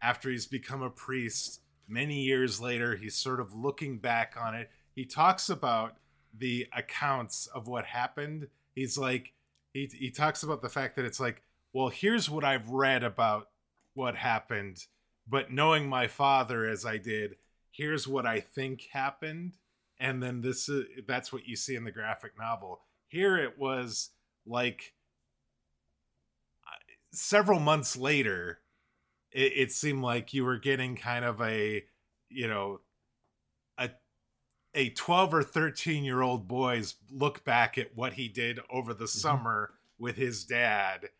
after he's become a priest many years later he's sort of looking back on it he talks about the accounts of what happened he's like he, he talks about the fact that it's like well, here's what I've read about what happened, but knowing my father as I did, here's what I think happened. And then this is that's what you see in the graphic novel. Here it was like several months later, it, it seemed like you were getting kind of a, you know, a a 12 or 13 year old boys look back at what he did over the Mm-hmm. summer with his dad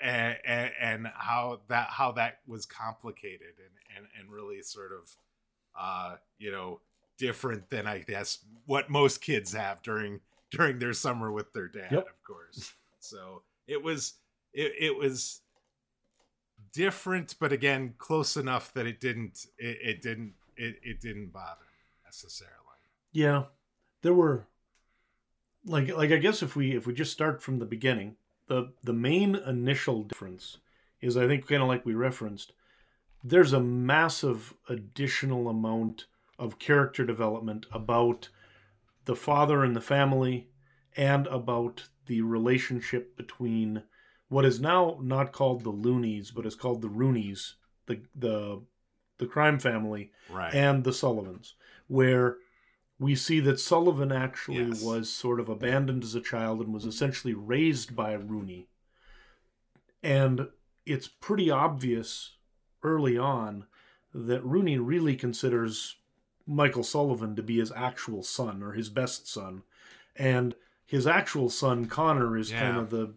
and, and and how that how that was complicated and and, and really sort of uh you know different than i guess what most kids have during during their summer with their dad Yep. of course. So it was it, it was different but again close enough that it didn't it, it didn't it, it didn't bother necessarily. Yeah, there were like like I guess if we if we just start from the beginning, the the main initial difference is I think kind of like we referenced, there's a massive additional amount of character development about the father and the family and about the relationship between what is now not called the Loonies but is called the Roonies, the the the crime family right. and the Sullivans, where we see that Sullivan actually Yes. was sort of abandoned as a child and was mm-hmm. essentially raised by Rooney. And it's pretty obvious early on that Rooney really considers Michael Sullivan to be his actual son or his best son. And his actual son, Connor, is kind of the,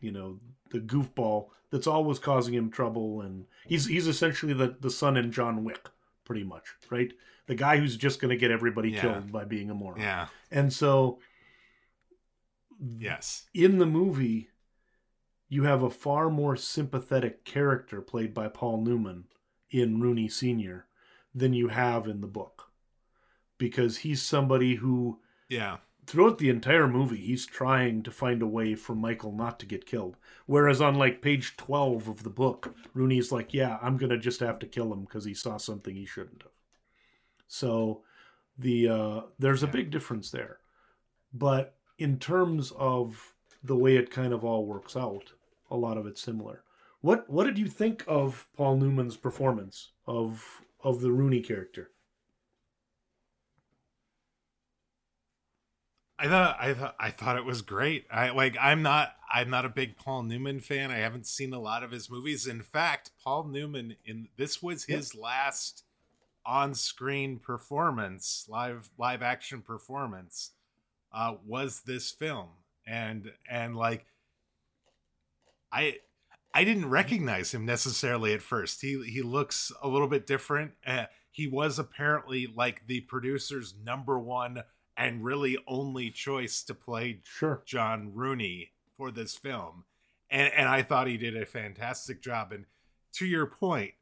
you know, the goofball that's always causing him trouble. And he's he's essentially the, the son in John Wick, pretty much, right? The guy who's just going to get everybody Yeah. killed by being a moron. yeah And so yes in the movie, you have a far more sympathetic character played by Paul Newman in Rooney Sr. than you have in the book. Because he's somebody who, yeah throughout the entire movie, he's trying to find a way for Michael not to get killed. Whereas on like page 12 of the book, Rooney's like, yeah, I'm going to just have to kill him because he saw something he shouldn't have. So the uh, there's a big difference there. But in terms of the way it kind of all works out, a lot of it's similar. What what did you think of Paul Newman's performance of of the Rooney character? I thought I thought I thought it was great. I like I'm not I'm not a big Paul Newman fan. I haven't seen a lot of his movies. In fact, Paul Newman in this was his last on-screen performance, live live action performance uh was this film. And and like I I didn't recognize him necessarily at first. He he looks a little bit different. Uh, he was apparently like the producer's number one and really only choice to play Sure. John Rooney for this film. And and I thought he did a fantastic job. And to your point,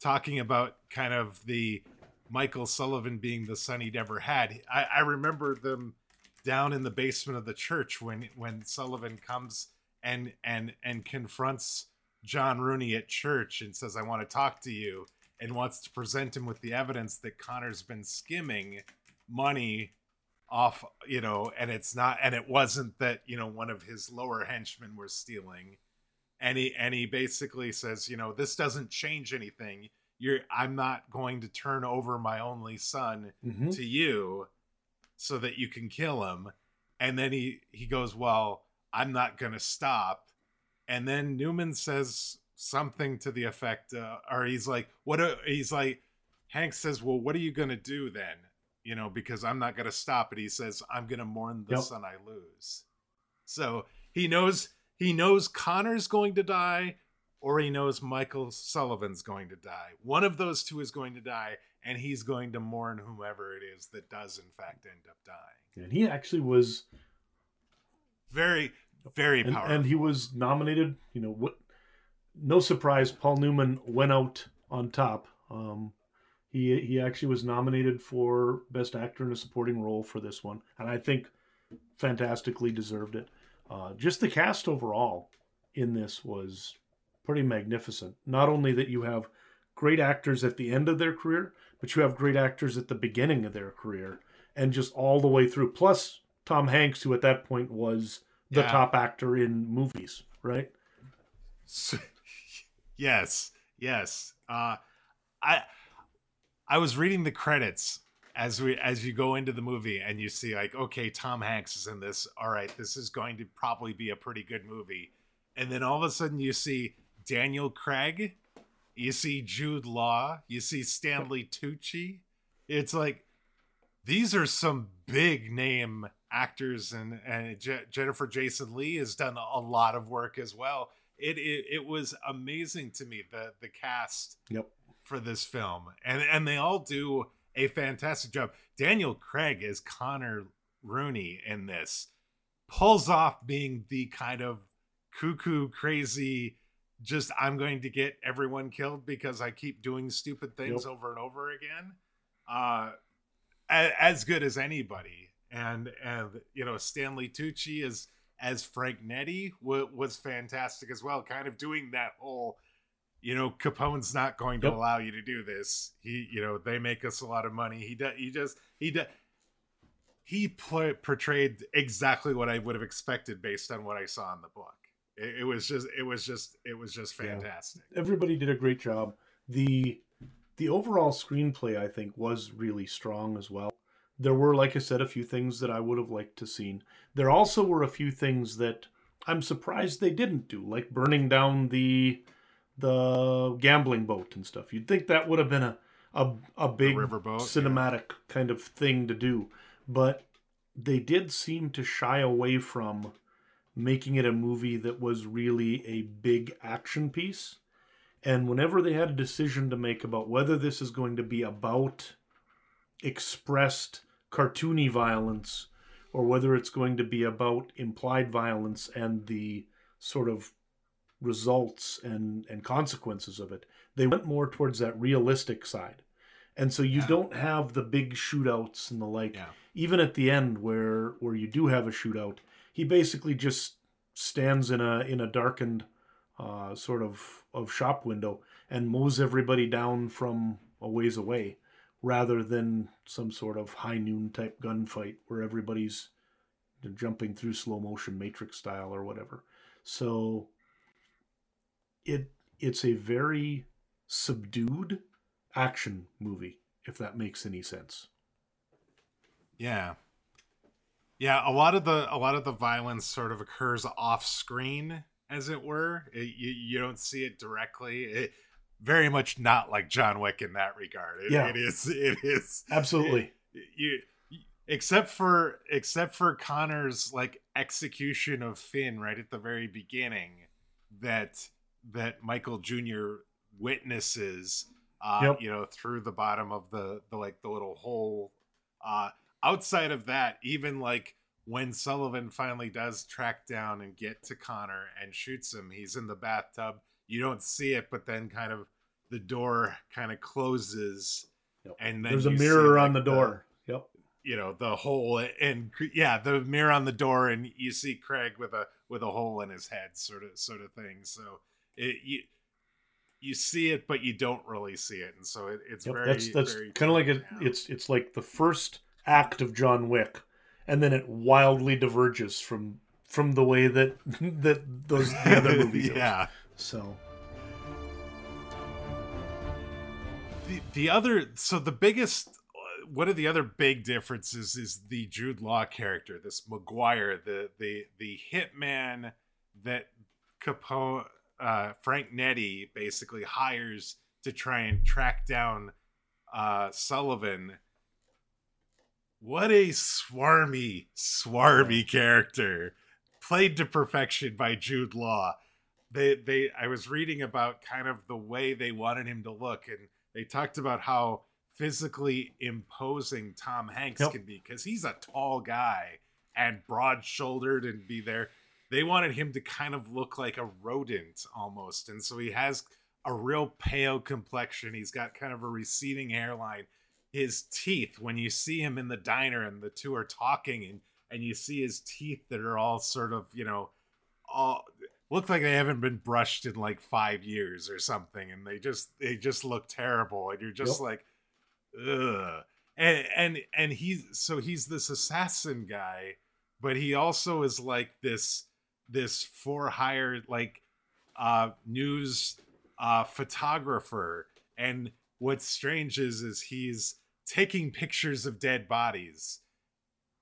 talking about kind of the Michael Sullivan being the son he'd ever had, I, I remember them down in the basement of the church when when Sullivan comes and and and confronts John Rooney at church and says, I want to talk to you, and wants to present him with the evidence that Connor's been skimming money off, you know, and it's not, and it wasn't that, you know, one of his lower henchmen were stealing. And he, and he basically says, you know, this doesn't change anything. You're, I'm not going to turn over my only son hmm to you so that you can kill him. And then he, he goes, well, I'm not going to stop. And then Newman says something to the effect, uh, or he's like, what, a, he's like, Hank says, well, what are you going to do then? You know, because I'm not going to stop it. He says, I'm going to mourn the Yep. son I lose. So he knows, he knows Connor's going to die or he knows Michael Sullivan's going to die. One of those two is going to die, and he's going to mourn whomever it is that does, in fact, end up dying. And he actually was Very, very and, powerful. and he was nominated. You know, what? No surprise, Paul Newman went out on top. Um, he he actually was nominated for best actor in a supporting role for this one, and I think fantastically deserved it. Uh, just the cast overall in this was pretty magnificent. Not only that you have great actors at the end of their career, but you have great actors at the beginning of their career, and just all the way through. Plus Tom Hanks, who at that point was the Yeah. top actor in movies, right? So- yes, yes. Uh, I I was reading the credits as we as you go into the movie and you see like okay Tom Hanks is in this all right this is going to probably be a pretty good movie and then all of a sudden you see Daniel Craig you see Jude Law you see Stanley Tucci it's like these are some big name actors, and and Je- Jennifer Jason Lee has done a lot of work as well. It, it it was amazing to me the the cast Yep. for this film, and and they all do a fantastic job. Daniel Craig is Connor Rooney in this pulls off being the kind of cuckoo crazy just i'm going to get everyone killed because i keep doing stupid things Yep. over and over again uh a- as good as anybody and and you know stanley tucci is as frank nitti w- was fantastic as well kind of doing that whole you know capone's not going to Yep. allow you to do this he you know they make us a lot of money he does he just he does he portrayed exactly what I would have expected based on what I saw in the book. It, it was just, it was just, it was just Yeah. fantastic. Everybody did a great job. The the overall screenplay I think was really strong as well. There were, like I said, a few things that I would have liked to seen. There also were a few things that I'm surprised they didn't do, like burning down the the gambling boat and stuff. You'd think that would have been a a, a big riverboat, yeah. cinematic kind of thing to do, but they did seem to shy away from making it a movie that was really a big action piece. And whenever they had a decision to make about whether this is going to be about expressed cartoony violence or whether it's going to be about implied violence and the sort of results and, and consequences of it, they went more towards that realistic side. And so you Yeah. don't have the big shootouts and the like. Yeah. Even at the end where where you do have a shootout, he basically just stands in a in a darkened uh, sort of of shop window and mows everybody down from a ways away, rather than some sort of high noon type gunfight where everybody's jumping through slow motion Matrix style or whatever. So it it's a very subdued action movie, if that makes any sense. Yeah. Yeah, a lot of the a lot of the violence sort of occurs off screen, as it were. It, you you don't see it directly. It, very much not like John Wick in that regard. It, Yeah. it is. It is. Absolutely. you except for except for Connor's like execution of Finn right at the very beginning that that Michael Jr. witnesses uh Yep. you know through the bottom of the the like the little hole uh outside of that even like when Sullivan finally does track down and get to Connor and shoots him he's in the bathtub you don't see it but then kind of the door kind of closes Yep. and then There's a you see, mirror on the door. yep. you know the hole and yeah the mirror on the door and you see craig with a with a hole in his head sort of sort of thing so it you you see it but you don't really see it and so it, it's Yep, very that's that's very kind of like a, it's it's like the first act of John Wick, and then it wildly diverges from from the way that that those the other movies. are. yeah So the, the other so the biggest one of the other big differences is the Jude Law character, this Maguire, the the the hitman that Capone uh, Frank Nitti basically hires to try and track down uh, Sullivan. What a swarmy, swarmy character, played to perfection by Jude Law. They they I was reading about kind of the way they wanted him to look, and they talked about how physically imposing Tom Hanks Yep. can be because he's a tall guy and broad shouldered and be there. They wanted him to kind of look like a rodent almost. And so he has a real pale complexion. He's got kind of a receding hairline. His teeth, when you see him in the diner and the two are talking and and you see his teeth that are all sort of, you know, all look like they haven't been brushed in like five years or something, and they just they just look terrible, and you're just Yep. like, ugh. And and and he's so he's this assassin guy, but he also is like this this for hire like uh news uh photographer and what's strange is is he's taking pictures of dead bodies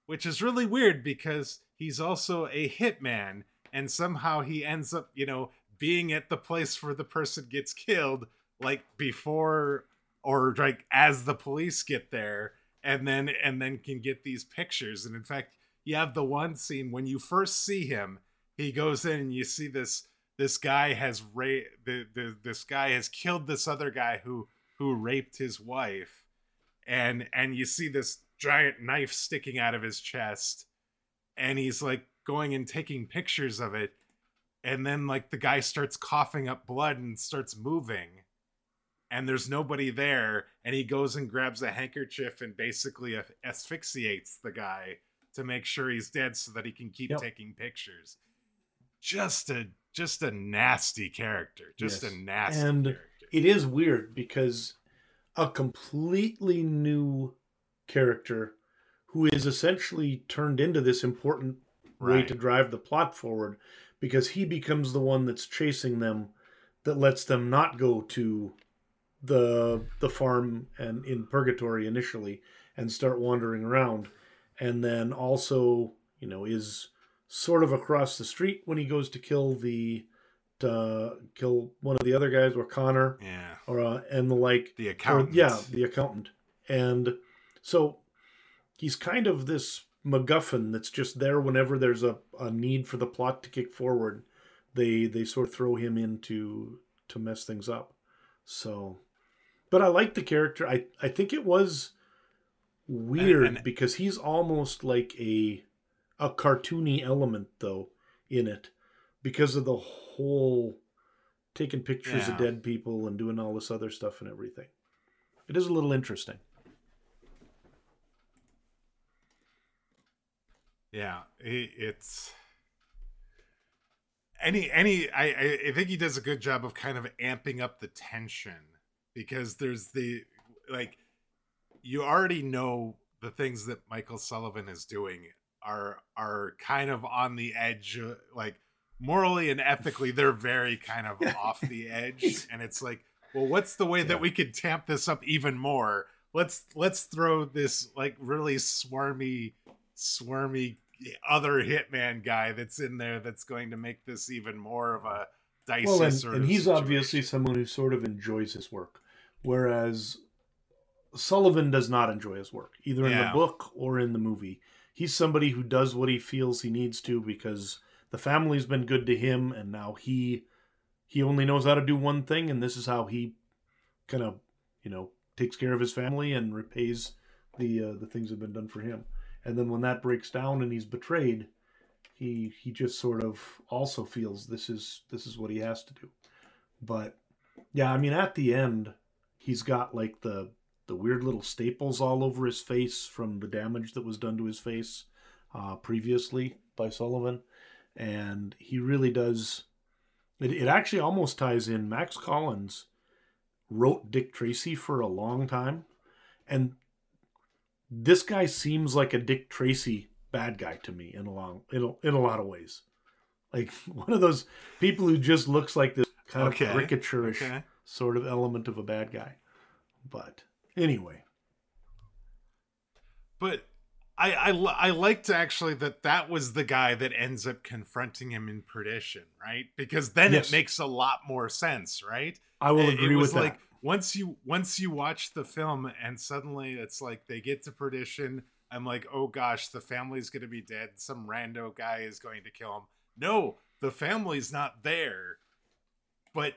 which is really weird because he's also a hitman and somehow he ends up you know being at the place where the person gets killed like before or like as the police get there and then and then can get these pictures. And in fact, you have the one scene when you first see him, he goes in and you see this this guy has ra- the, the this guy has killed this other guy who who raped his wife and and you see this giant knife sticking out of his chest and he's like going and taking pictures of it and then like the guy starts coughing up blood and starts moving and there's nobody there and he goes and grabs a handkerchief and basically asphyxiates the guy to make sure he's dead so that he can keep yep. taking pictures just a just a nasty character just yes. a nasty and character. it is weird because a completely new character who is essentially turned into this important right. way to drive the plot forward because he becomes the one that's chasing them that lets them not go to the the farm and in purgatory initially and start wandering around and then also you know is sort of across the street when he goes to kill the to kill one of the other guys or Connor yeah or uh, and the like the accountant yeah the accountant and so he's kind of this MacGuffin that's just there whenever there's a, a need for the plot to kick forward. They they sort of throw him in to to mess things up. So, but I like the character. I I think it was weird and, and, because he's almost like a a cartoony element though in it because of the whole taking pictures yeah. of dead people and doing all this other stuff and everything. It is a little interesting. Yeah, it's any any. I I think he does a good job of kind of amping up the tension because there's the like you already know the things that Michael Sullivan is doing are are kind of on the edge, like morally and ethically, they're very kind of off the edge, and it's like, well, what's the way yeah. that we could tamp this up even more? Let's let's throw this like really swarmy swarmy other hitman guy that's in there that's going to make this even more of a dicey well, and, and he's situation. obviously someone who sort of enjoys his work, whereas Sullivan does not enjoy his work either in yeah. the book or in the movie. He's somebody who does what he feels he needs to because the family's been good to him, and now he he only knows how to do one thing, and this is how he kind of you know takes care of his family and repays the uh, the things that have been done for him. And then when that breaks down and he's betrayed he he just sort of also feels this is this is what he has to do. But yeah i mean at the end he's got like the the weird little staples all over his face from the damage that was done to his face uh, previously by sullivan and he really does it, it actually almost ties in max collins wrote dick tracy for a long time and this guy seems like a Dick Tracy bad guy to me in a long in a, in a lot of ways. Like one of those people who just looks like this kind okay. of caricaturish okay. sort of element of a bad guy. But anyway. But I, I I liked actually that that was the guy that ends up confronting him in perdition, right? Because then yes. it makes a lot more sense, right? I will agree it, with like, that once you once you watch the film and suddenly it's like they get to perdition i'm like oh gosh the family's gonna be dead some rando guy is going to kill him no the family's not there but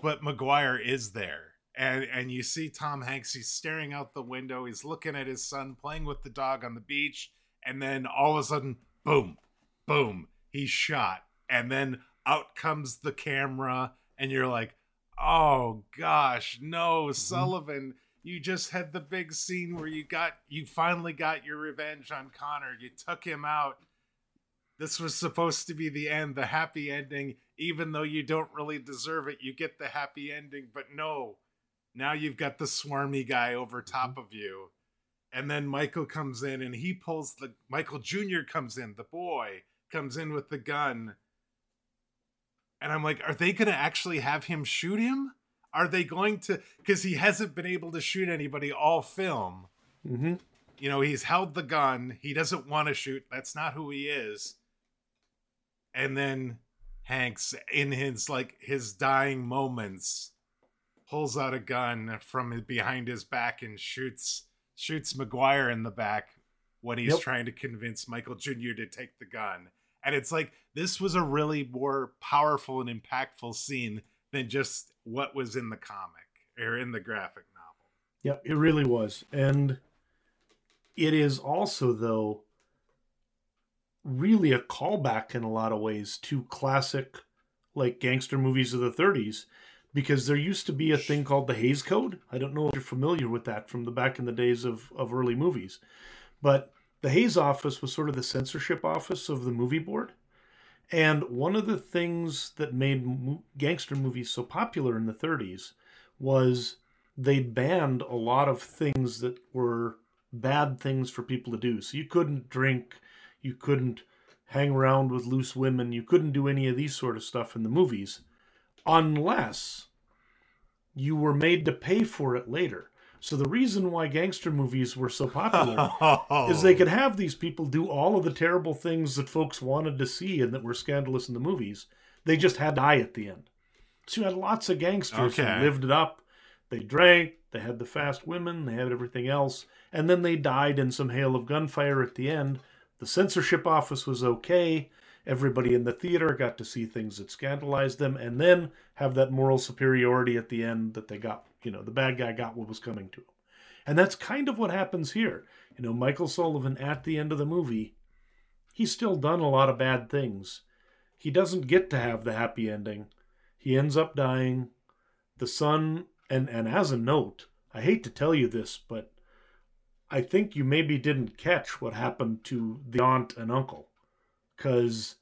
but maguire is there and and you see tom hanks he's staring out the window he's looking at his son playing with the dog on the beach and then all of a sudden boom boom he's shot and then out comes the camera and you're like oh gosh, no, mm-hmm. Sullivan, you just had the big scene where you got you finally got your revenge on Connor. You took him out. This was supposed to be the end, the happy ending, even though you don't really deserve it. You get the happy ending, but no. Now you've got the swarmy guy over top mm-hmm. of you. And then Michael comes in and he pulls the Michael Jr. comes in, the boy comes in with the gun and I'm like, are they going to actually have him shoot him? Are they going to? Because he hasn't been able to shoot anybody all film. Mm-hmm. You know, he's held the gun. He doesn't want to shoot. That's not who he is. And then Hanks, in his like his dying moments, pulls out a gun from behind his back and shoots shoots Maguire in the back when he's Yep. trying to convince Michael Jr. to take the gun. And it's like this was a really more powerful and impactful scene than just what was in the comic or in the graphic novel. Yep, it really was. And it is also, though, really a callback in a lot of ways to classic, like gangster movies of the 30s, because there used to be a thing called the Hays Code. I don't know if you're familiar with that from the back in the days of, of early movies. But the Hays office was sort of the censorship office of the movie board. And one of the things that made mo- gangster movies so popular in the 30s was they banned a lot of things that were bad things for people to do. So you couldn't drink, you couldn't hang around with loose women, you couldn't do any of these sort of stuff in the movies unless you were made to pay for it later. So the reason why gangster movies were so popular oh. is they could have these people do all of the terrible things that folks wanted to see and that were scandalous in the movies. They just had to die at the end. So you had lots of gangsters Okay. who lived it up. They drank, they had the fast women, they had everything else, and then they died in some hail of gunfire at the end. The censorship office was okay. Everybody in the theater got to see things that scandalized them and then have that moral superiority at the end that they got, you know, the bad guy got what was coming to him. And that's kind of what happens here. You know, Michael Sullivan at the end of the movie, he's still done a lot of bad things. He doesn't get to have the happy ending. He ends up dying. The son, and, and as a note, I hate to tell you this, but I think you maybe didn't catch what happened to the aunt and uncle. Because,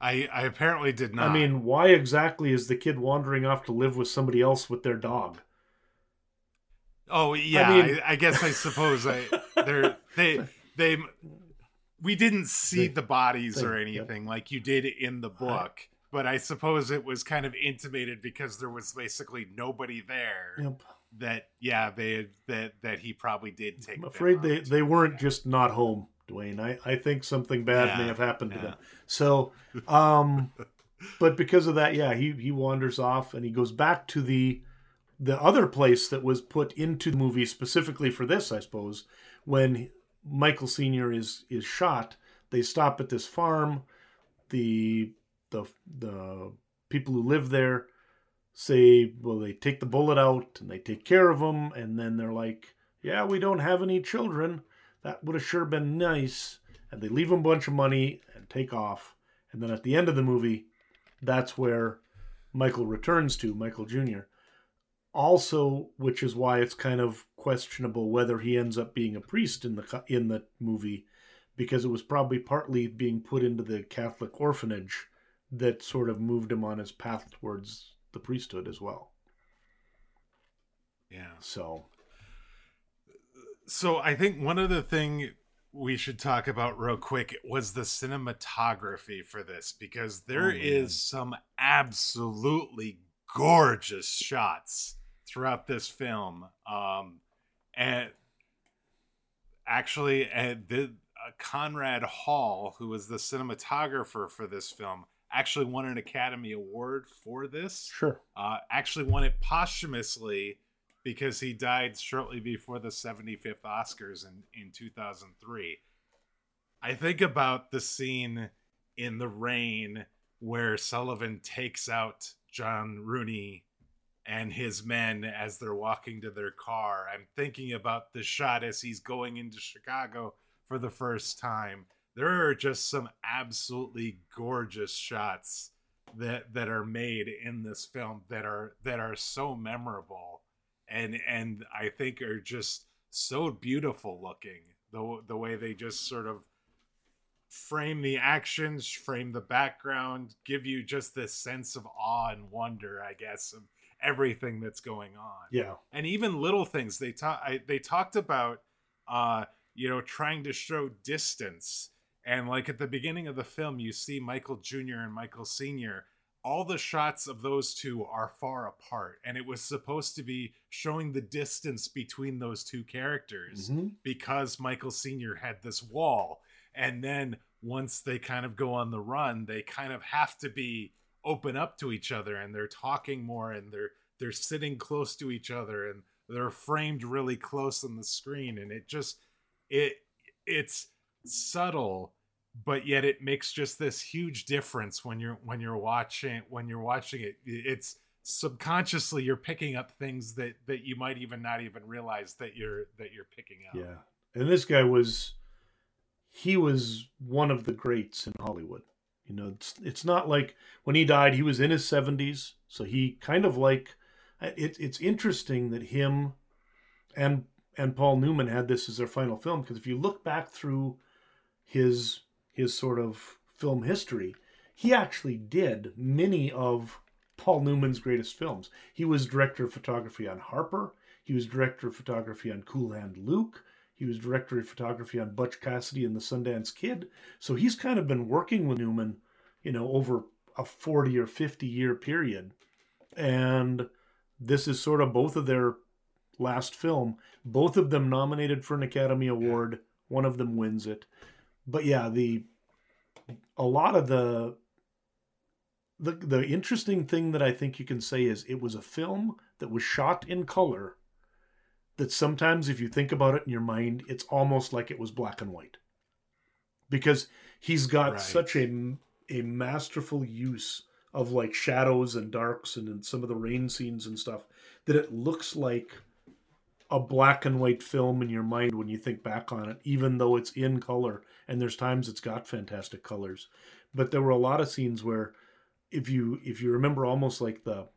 I, I apparently did not. I mean, why exactly is the kid wandering off to live with somebody else with their dog? oh yeah, I, mean- I, guess I suppose I they're they they we didn't see the bodies or anything like you did in the book. But I suppose it was kind of intimated because there was basically nobody there. Yep. That yeah, they had, that that he probably did take. I'm afraid they, they weren't just not home, Dwayne. I, I think something bad may have happened to yeah. them. So, um, but because of that, yeah, he, he wanders off and he goes back to the the other place that was put into the movie specifically for this, I suppose. When Michael Senior is is shot, they stop at this farm. The the the people who live there say, well, they take the bullet out and they take care of him, and then they're like, yeah, we don't have any children. That would have sure been nice. And they leave him a bunch of money and take off. And then at the end of the movie, that's where Michael returns to, Michael Jr. Also, which is why it's kind of questionable whether he ends up being a priest in the in the movie, because it was probably partly being put into the Catholic orphanage that sort of moved him on his path towards the priesthood as well. yeah. So, So I think one other thing we should talk about real quick was the cinematography for this because there Oh, is some absolutely gorgeous shots throughout this film. Um, and actually, uh, the uh, Conrad Hall, who was the cinematographer for this film, actually won an Academy Award for this sure. uh, actually won it posthumously because he died shortly before the 75th Oscars in, in 2003. I think about the scene in the rain where Sullivan takes out John Rooney and his men as they're walking to their car. I'm thinking about the shot as he's going into Chicago for the first time. There are just some absolutely gorgeous shots that that are made in this film that are that are so memorable and and I think are just so beautiful looking the the way they just sort of frame the actions frame the background give you just this sense of awe and wonder I guess of everything that's going on Yeah. and even little things they talk they talked about uh you know trying to show distance and like at the beginning of the film you see michael jr and michael senior all the shots of those two are far apart and it was supposed to be showing the distance between those two characters Mhm. because michael senior had this wall and then once they kind of go on the run they kind of have to be open up to each other and they're talking more and they're they're sitting close to each other and they're framed really close on the screen and it just it it's subtle but yet it makes just this huge difference when you're when you're watching when you're watching it. It's subconsciously you're picking up things that that you might even not even realize that you're that you're picking up. Yeah. And this guy was he was one of the greats in hollywood. You know it's, it's not like when he died he was in his 70s so he kind of like it, it's interesting that him and and paul newman had this as their final film because if you look back through his his sort of film history he actually did many of Paul Newman's greatest films. He was director of photography on Harper. He was director of photography on Cool Hand Luke. He was director of photography on Butch Cassidy and the Sundance Kid. So he's kind of been working with Newman, you know, over a 40 or 50 year period. And this is sort of both of their last film. Both of them nominated for an Academy Award. One of them wins it. But yeah, the a lot of the the the interesting thing that I think you can say is it was a film that was shot in color. That sometimes, if you think about it in your mind, it's almost like it was black and white, because he's got right. such a a masterful use of like shadows and darks and in some of the rain scenes and stuff that it looks like a black and white film in your mind when you think back on it, even though it's in color. And there's times it's got fantastic colors. But there were a lot of scenes where if you if you remember almost like the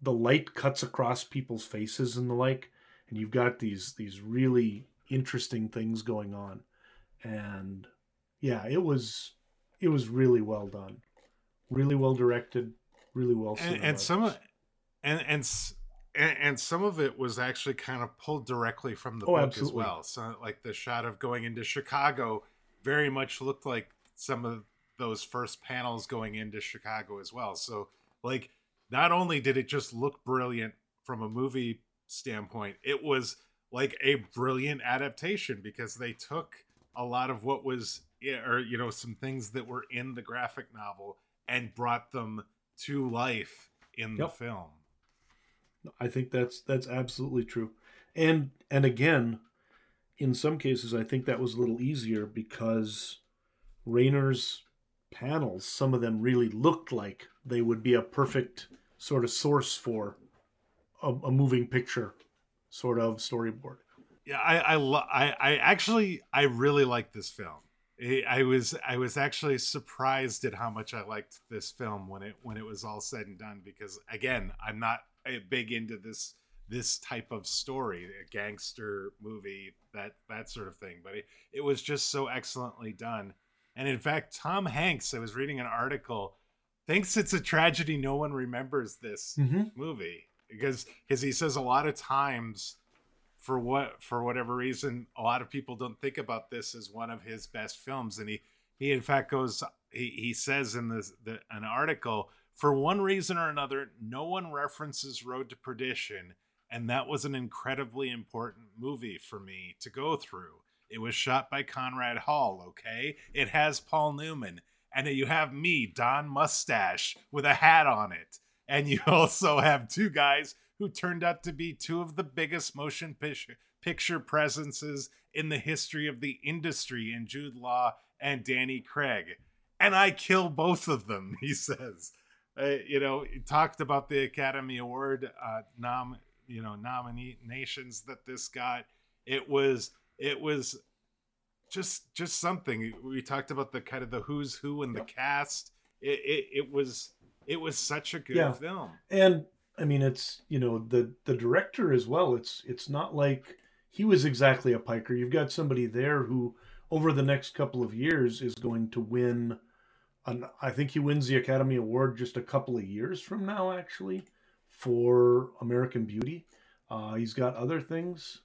the light cuts across people's faces and the like and you've got these these really interesting things going on and yeah it was it was really well done really well directed really well and, and some of and and and some of it was actually kind of pulled directly from the oh, book absolutely. as well so like the shot of going into chicago very much looked like some of those first panels going into Chicago as well. So like not only did it just look brilliant from a movie standpoint, it was like a brilliant adaptation because they took a lot of what was eh, or you know some things that were in the graphic novel and brought them to life in yep. the film. I think that's that's absolutely true. And and again, in some cases I think that was a little easier because Rayner's panels, some of them really looked like they would be a perfect sort of source for a, a moving picture sort of storyboard. Yeah, I I, lo- I I actually I really like this film. I was I was actually surprised at how much I liked this film when it when it was all said and done because again I'm not big into this this type of story a gangster movie that that sort of thing. But it, it was just so excellently done. And in fact, Tom Hanks, I was reading an article, thinks it's a tragedy no one remembers this mm-hmm. movie. Because because he says a lot of times for what for whatever reason a lot of people don't think about this as one of his best films. And he he in fact goes he, he says in this the, an article for one reason or another no one references road to perdition and that was an incredibly important movie for me to go through it was shot by Conrad Hall, okay? It has Paul Newman. And you have me, Don Mustache, with a hat on it. And you also have two guys who turned out to be two of the biggest motion picture, presences in the history of the industry in Jude Law and Danny Craig. And I kill both of them, he says. Uh, you know, talked about the Academy Award uh, nom, you know, nominations that this got. It was it was just just something. We talked about the kind of the who's who and the cast. It, it, it was it was such a good yeah. film. And i mean it's you know the the director as well it's it's not like he was exactly a piker. You've got somebody there who over the next couple of years is going to win an, i think he wins the academy award just a couple of years from now actually for american beauty uh, he's got other things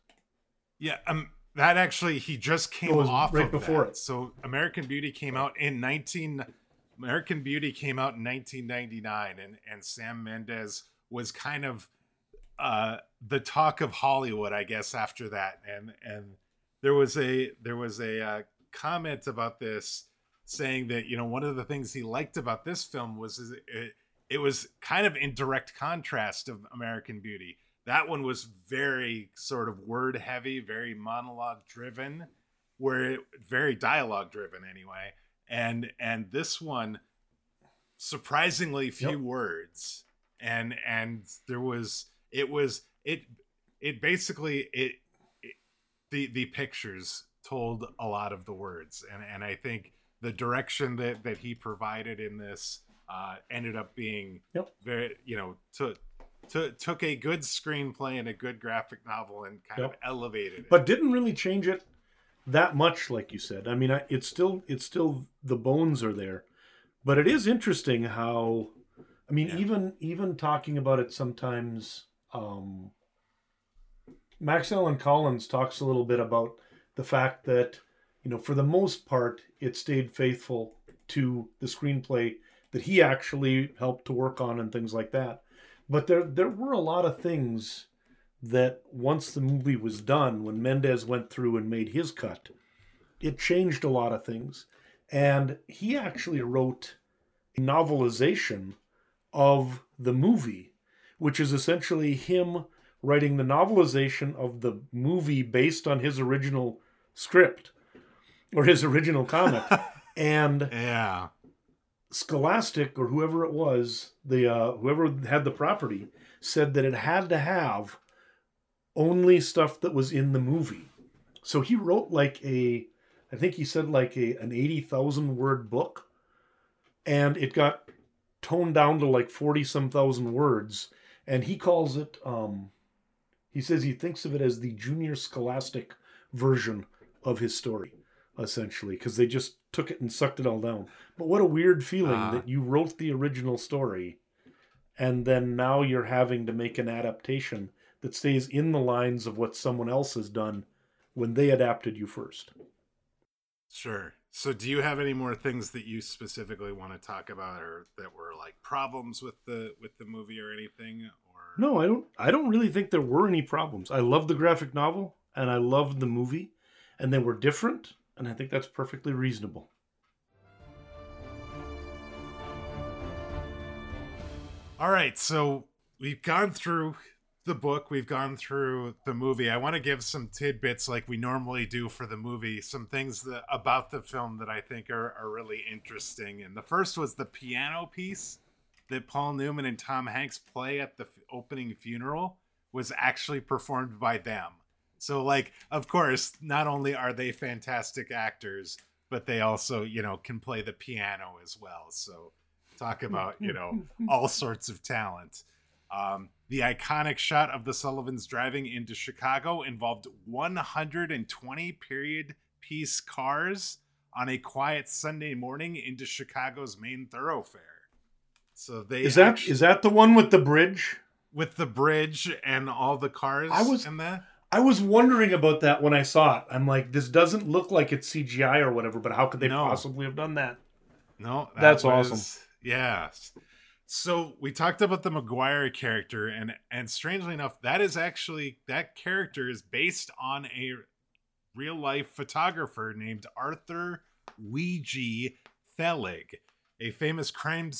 yeah um that actually he just came off right of before that. it. So American Beauty came out in 19 American Beauty came out in 1999 and and Sam Mendes was kind of uh the talk of Hollywood I guess after that and and there was a there was a uh, comment about this saying that you know one of the things he liked about this film was it, it was kind of in direct contrast of American Beauty that one was very sort of word heavy, very monologue driven, where it very dialogue driven anyway. And and this one surprisingly few yep. words. And and there was it was it it basically it, it the the pictures told a lot of the words and and I think the direction that that he provided in this uh, ended up being yep. very you know to to, took a good screenplay and a good graphic novel and kind yep. of elevated it. But didn't really change it that much, like you said. I mean, I, it's still it's still the bones are there, but it is interesting how. I mean, yeah. even even talking about it sometimes. Um, Max Allan Collins talks a little bit about the fact that you know for the most part it stayed faithful to the screenplay that he actually helped to work on and things like that but there there were a lot of things that once the movie was done, when Mendes went through and made his cut, it changed a lot of things. And he actually wrote a novelization of the movie, which is essentially him writing the novelization of the movie based on his original script or his original comic. and yeah Scholastic or whoever it was, the uh, whoever had the property said that it had to have only stuff that was in the movie. So he wrote like a, I think he said like a an eighty thousand word book, and it got toned down to like forty some thousand words, and he calls it. Um, he says he thinks of it as the junior scholastic version of his story essentially, because they just took it and sucked it all down. But what a weird feeling uh, that you wrote the original story and then now you're having to make an adaptation that stays in the lines of what someone else has done when they adapted you first. Sure. So do you have any more things that you specifically want to talk about or that were like problems with the with the movie or anything or No, I don't I don't really think there were any problems. I love the graphic novel and I loved the movie and they were different and I think that's perfectly reasonable. All right, so we've gone through the book, we've gone through the movie. I want to give some tidbits like we normally do for the movie, some things that about the film that I think are, are really interesting. And the first was the piano piece that Paul Newman and Tom Hanks play at the f- opening funeral was actually performed by them. So like of course, not only are they fantastic actors, but they also, you know, can play the piano as well. So talk about, you know, all sorts of talent. Um, the iconic shot of the Sullivans driving into Chicago involved 120 period piece cars on a quiet Sunday morning into Chicago's main thoroughfare. So they is that actually, is that the one with the bridge? With the bridge and all the cars I was in that? I was wondering about that when I saw it. I'm like, this doesn't look like it's CGI or whatever, but how could they no. possibly have done that? No, that that's was, awesome. Yeah. So we talked about the Maguire character, and and strangely enough, that is actually that character is based on a real life photographer named Arthur Weegee Fellig, a famous crime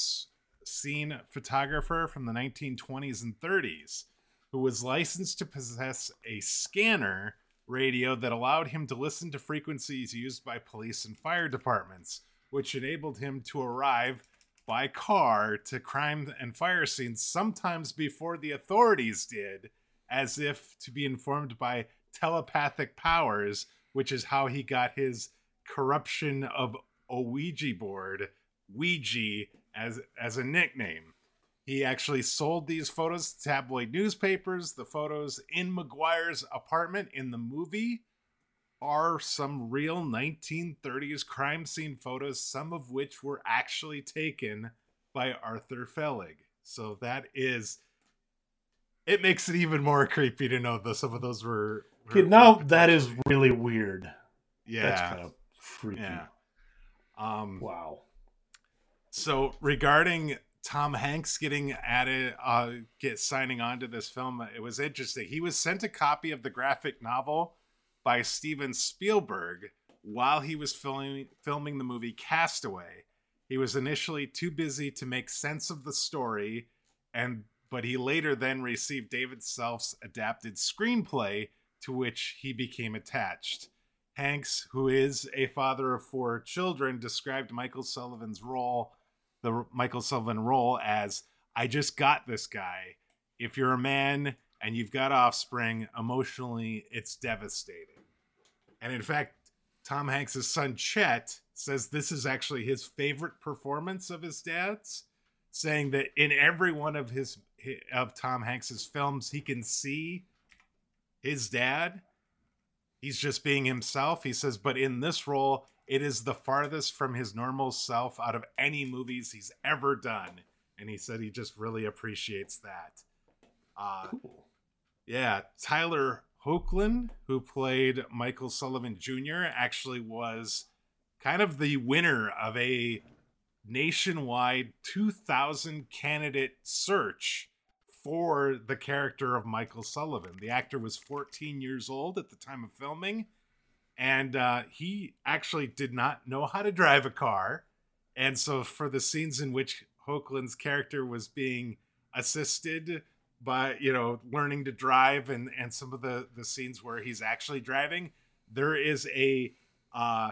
scene photographer from the 1920s and 30s who was licensed to possess a scanner radio that allowed him to listen to frequencies used by police and fire departments, which enabled him to arrive by car to crime and fire scenes sometimes before the authorities did, as if to be informed by telepathic powers, which is how he got his corruption of Ouija board, Weegee, as as a nickname. He actually sold these photos to tabloid newspapers. The photos in Maguire's apartment in the movie are some real 1930s crime scene photos, some of which were actually taken by Arthur Fellig. So that is it makes it even more creepy to know that some of those were, were now that is really weird. Yeah. That's kind of freaky. Yeah. Um wow. So regarding Tom Hanks getting added, uh, get signing on to this film. It was interesting. He was sent a copy of the graphic novel by Steven Spielberg while he was filming filming the movie Castaway. He was initially too busy to make sense of the story, and but he later then received David Self's adapted screenplay to which he became attached. Hanks, who is a father of four children, described Michael Sullivan's role, the Michael Sullivan role, as I just got this guy. If you're a man and you've got offspring, emotionally, it's devastating. And in fact, Tom Hanks' son Chet says this is actually his favorite performance of his dad's, saying that in every one of his of Tom Hanks's films, he can see his dad. He's just being himself. He says, but in this role, it is the farthest from his normal self out of any movies he's ever done. And he said he just really appreciates that. Uh, cool. Yeah, Tyler Hoechlin, who played Michael Sullivan Jr., actually was kind of the winner of a nationwide 2,000 candidate search for the character of Michael Sullivan. The actor was 14 years old at the time of filming, and uh, he actually did not know how to drive a car. And so, for the scenes in which Hoechlin's character was being assisted by, you know, learning to drive, and and some of the the scenes where he's actually driving, there is a uh,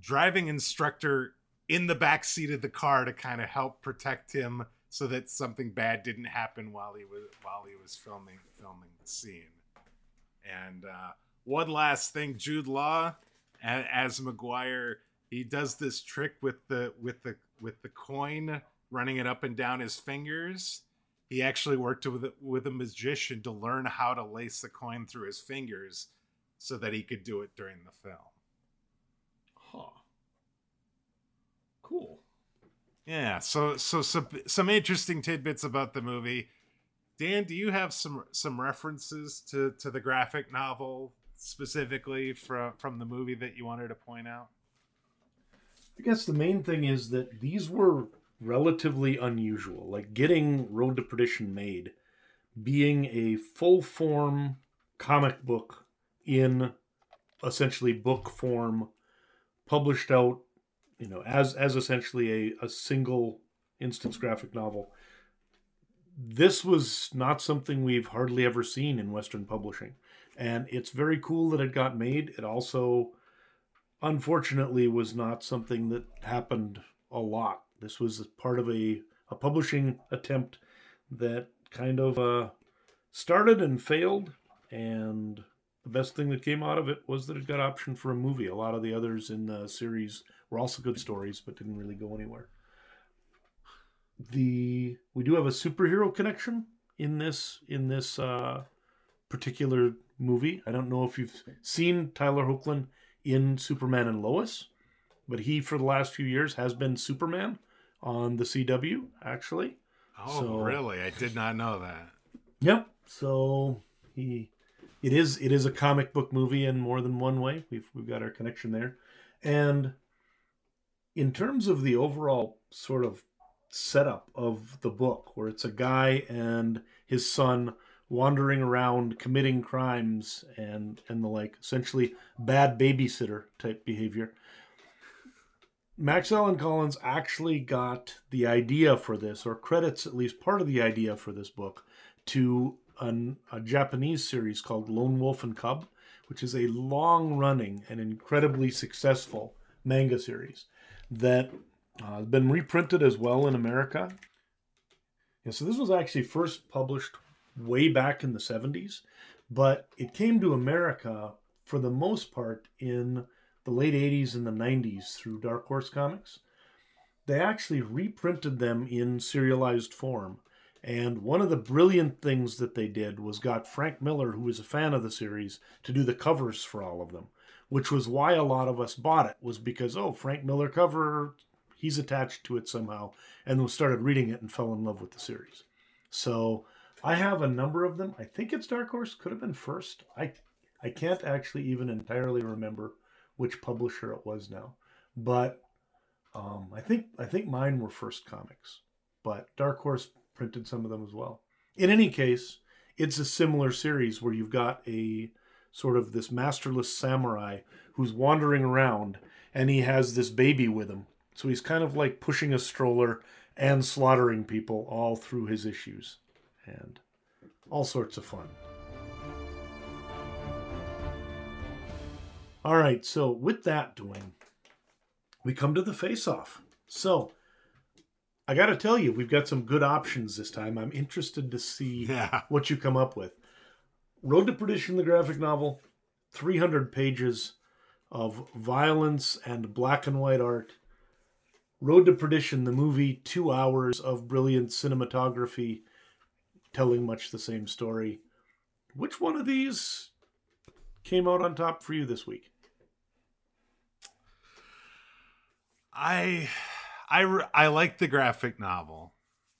driving instructor in the back seat of the car to kind of help protect him so that something bad didn't happen while he was while he was filming filming the scene. And uh, one last thing, Jude Law as Maguire, he does this trick with the with the with the coin running it up and down his fingers. He actually worked with with a magician to learn how to lace the coin through his fingers so that he could do it during the film. Huh. Cool. Yeah, so so some some interesting tidbits about the movie. Dan, do you have some some references to to the graphic novel specifically from from the movie that you wanted to point out? I guess the main thing is that these were relatively unusual. Like getting Road to Perdition made, being a full form comic book in essentially book form, published out you know, as as essentially a, a single instance graphic novel. This was not something we've hardly ever seen in Western publishing. And it's very cool that it got made. It also, unfortunately, was not something that happened a lot. This was part of a, a publishing attempt that kind of uh, started and failed. And the best thing that came out of it was that it got optioned for a movie. A lot of the others in the series were also good stories, but didn't really go anywhere. The we do have a superhero connection in this in this uh, particular movie. I don't know if you've seen Tyler Hoechlin in Superman and Lois, but he for the last few years has been Superman on the CW actually. Oh, so, really? I did not know that. Yep. So he it is it is a comic book movie in more than one way. We've we've got our connection there, and in terms of the overall sort of setup of the book, where it's a guy and his son wandering around committing crimes and and the like, essentially bad babysitter type behavior. Max Allan Collins actually got the idea for this, or credits at least part of the idea for this book, to an, a Japanese series called Lone Wolf and Cub, which is a long running and incredibly successful manga series that uh, has been reprinted as well in America. Yeah, so this was actually first published way back in the 70s, but it came to America for the most part in the late 80s and the 90s through Dark Horse Comics. They actually reprinted them in serialized form. And one of the brilliant things that they did was got Frank Miller, who was a fan of the series, to do the covers for all of them which was why a lot of us bought it was because oh frank miller cover he's attached to it somehow and we started reading it and fell in love with the series so i have a number of them. I think it's dark horse. Could have been first. I i can't actually even entirely remember which publisher it was now. But um, i think i think mine were first comics but dark horse printed some of them as well. In any case it's a similar series where you've got a sort of this masterless samurai who's wandering around and he has this baby with him. So he's kind of like pushing a stroller and slaughtering people all through his issues. And all sorts of fun. All right, so with that, Dwayne, we come to the face off. So I got to tell you, we've got some good options this time. I'm interested to see Yeah. what you come up with. Road to Perdition, the graphic novel, 300 pages of violence and black and white art. Road to Perdition, the movie, two hours of brilliant cinematography telling much the same story. Which one of these came out on top for you this week? I I I like the graphic novel.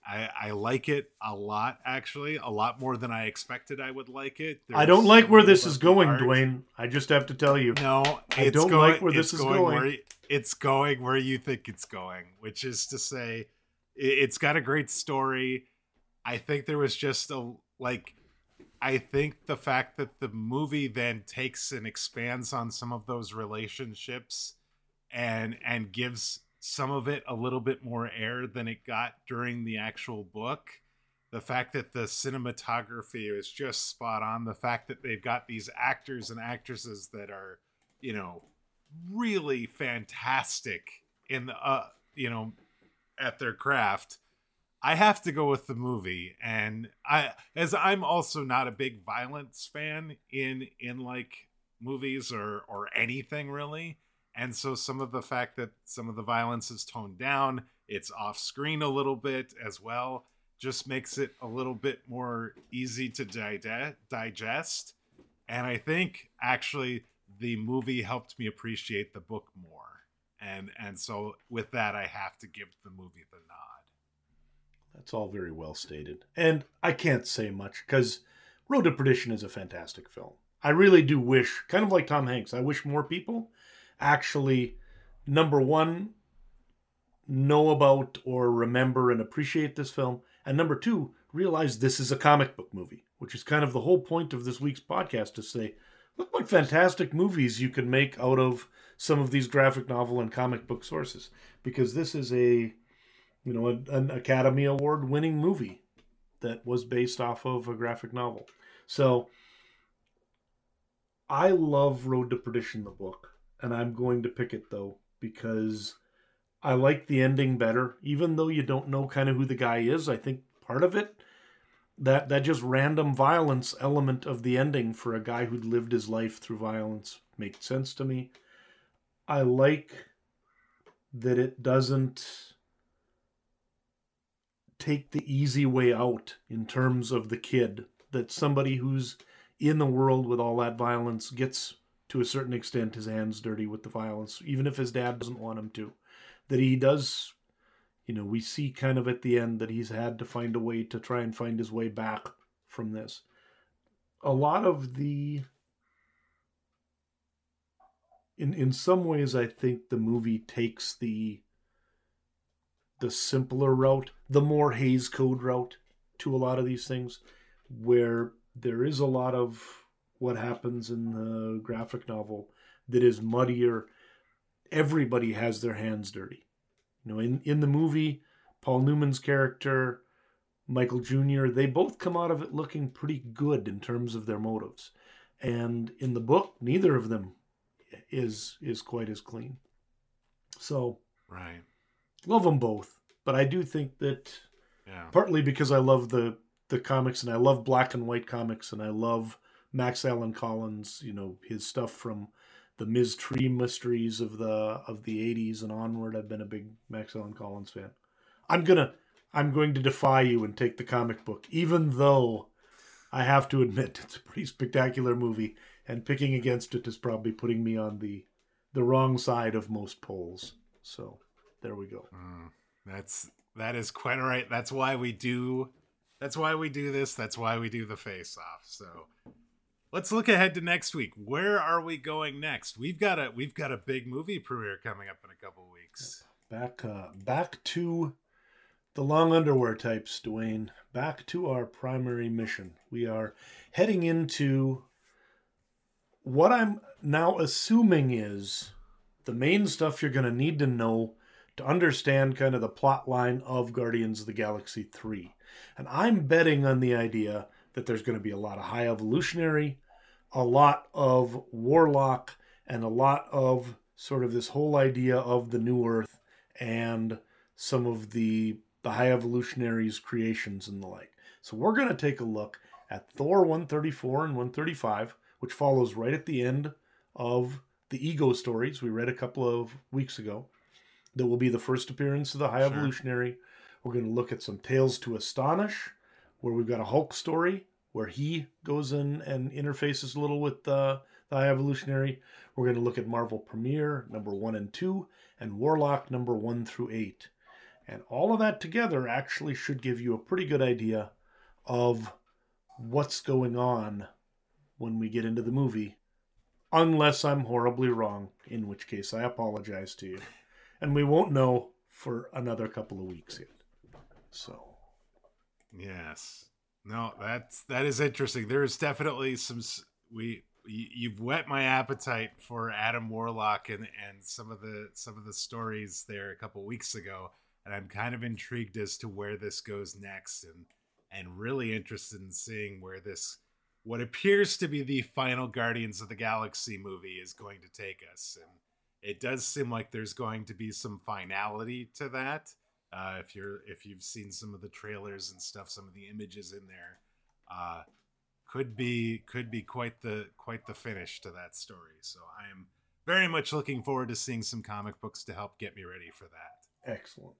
I I like it a lot actually, a lot more than I expected I would like it. I don't like where this is going, art- Dwayne. I just have to tell you. No, I don't going, like where this is going. going. Where, it's going where you think it's going, which is to say, it's got a great story. I think there was just a like. I think the fact that the movie then takes and expands on some of those relationships, and and gives some of it a little bit more air than it got during the actual book. The fact that the cinematography is just spot on. The fact that they've got these actors and actresses that are, you know, really fantastic in the, uh, you know, at their craft. I have to go with the movie, and I, as I'm also not a big violence fan in in like movies or or anything really, and so some of the fact that some of the violence is toned down, it's off screen a little bit as well, just makes it a little bit more easy to dige- digest. And I think actually the movie helped me appreciate the book more. And and so with that I have to give the movie the nod. That's all very well stated. And I can't say much because Road to Perdition is a fantastic film. I really do wish, kind of like Tom Hanks, I wish more people actually, number one, know about or remember and appreciate this film. And number two, realize this is a comic book movie, which is kind of the whole point of this week's podcast to say, look what fantastic movies you can make out of some of these graphic novel and comic book sources. Because this is a you know, an, an Academy Award winning movie that was based off of a graphic novel. So I love Road to Perdition, the book, and I'm going to pick it though because I like the ending better. Even though you don't know kind of who the guy is, I think part of it that that just random violence element of the ending for a guy who'd lived his life through violence makes sense to me. I like that it doesn't take the easy way out in terms of the kid that somebody who's in the world with all that violence gets to a certain extent his hands dirty with the violence even if his dad doesn't want him to. That he does you know we see kind of at the end that he's had to find a way to try and find his way back from this. A lot of the in in some ways i think the movie takes the the simpler route, the more Hays Code route to a lot of these things, where there is a lot of what happens in the graphic novel that is muddier. Everybody has their hands dirty. You know, in, in the movie, Paul Newman's character, Michael Jr., they both come out of it looking pretty good in terms of their motives. And in the book, neither of them is is quite as clean. So Right. love them both but i do think that Yeah. partly because i love the the comics and i love black and white comics and i love max allan collins you know his stuff from the ms tree mysteries of the of the 80s and onward i've been a big max allan collins fan. I'm gonna i'm going to defy you and take the comic book even though i have to admit it's a pretty spectacular movie and picking against it is probably putting me on the the wrong side of most polls. So there we go. Mm, that's that is quite all right. That's why we do that's why we do this. That's why we do the face off. So let's look ahead to next week. Where are we going next? We've got a we've got a big movie premiere coming up in a couple weeks. Back uh back to the long underwear types, Dwayne. Back to our primary mission. We are heading into what I'm now assuming is the main stuff you're going to need to know to understand kind of the plot line of Guardians of the Galaxy 3. And I'm betting on the idea that there's going to be a lot of high evolutionary, a lot of warlock, and a lot of sort of this whole idea of the new earth and some of the the high evolutionaries creations and the like. So we're going to take a look at Thor 134 and 135, which follows right at the end of the ego stories we read a couple of weeks ago. That will be the first appearance of the high sure. evolutionary. We're going to look at some Tales to Astonish, where we've got a Hulk story where he goes in and interfaces a little with uh, the high evolutionary. We're going to look at Marvel Premiere number one and two, and Warlock number one through eight. And all of that together actually should give you a pretty good idea of what's going on when we get into the movie. Unless I'm horribly wrong, in which case I apologize to you. And we won't know for another couple of weeks yet. So. Yes. No, that's that is interesting. There's definitely some we you've whet my appetite for Adam Warlock and and some of the some of the stories there a couple weeks ago and I'm kind of intrigued as to where this goes next and and really interested in seeing where this what appears to be the final Guardians of the Galaxy movie is going to take us and it does seem like there's going to be some finality to that uh, if you're if you've seen some of the trailers and stuff some of the images in there uh, could be could be quite the quite the finish to that story so I am very much looking forward to seeing some comic books to help get me ready for that Excellent.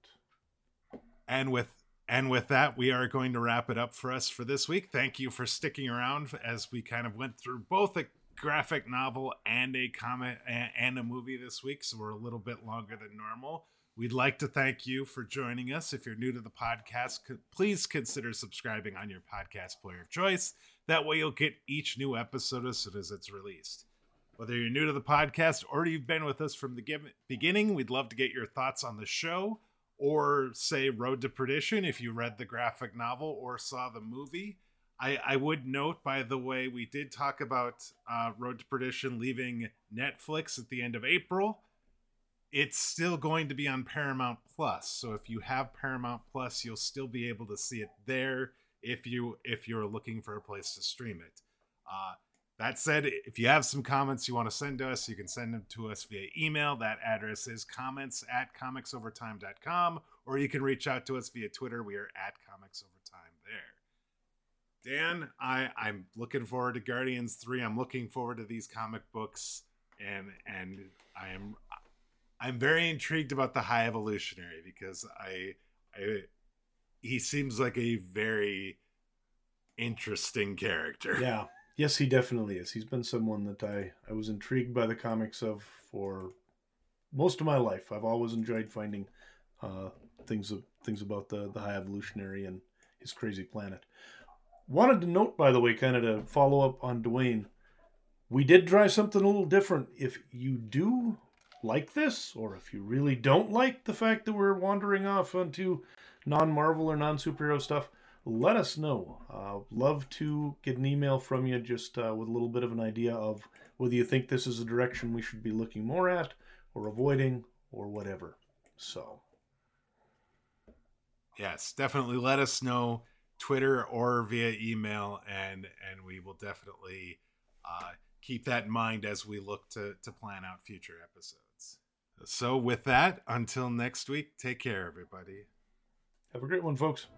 And with and with that, we are going to wrap it up for us for this week. Thank you for sticking around as we kind of went through both a graphic novel and a comic and a movie this week, so we're a little bit longer than normal. We'd like to thank you for joining us. If you're new to the podcast, please consider subscribing on your podcast player of choice. That way, you'll get each new episode as soon as it's released. Whether you're new to the podcast or you've been with us from the beginning, we'd love to get your thoughts on the show or say Road to Perdition if you read the graphic novel or saw the movie. I, I would note, by the way, we did talk about uh, Road to Perdition leaving Netflix at the end of April. It's still going to be on Paramount Plus, so if you have Paramount Plus, you'll still be able to see it there if you if you're looking for a place to stream it. Uh, that said, if you have some comments you want to send to us, you can send them to us via email. That address is comments at comicsovertime.com, or you can reach out to us via Twitter. We are at comicsovertime. Dan, I, I'm looking forward to Guardians 3. I'm looking forward to these comic books, and and I am I'm very intrigued about the High Evolutionary because I, I he seems like a very interesting character. Yeah. Yes, he definitely is. He's been someone that I, I was intrigued by the comics of for most of my life. I've always enjoyed finding uh, things of, things about the, the High Evolutionary and his crazy planet. Wanted to note, by the way, kind of to follow up on Dwayne, we did try something a little different. If you do like this, or if you really don't like the fact that we're wandering off onto non Marvel or non superhero stuff, let us know. Uh, love to get an email from you just uh, with a little bit of an idea of whether you think this is a direction we should be looking more at or avoiding or whatever. So, yes, definitely let us know Twitter or via email, and and we will definitely uh, keep that in mind as we look to to plan out future episodes. So, with that, until next week, take care, everybody. Have a great one, folks.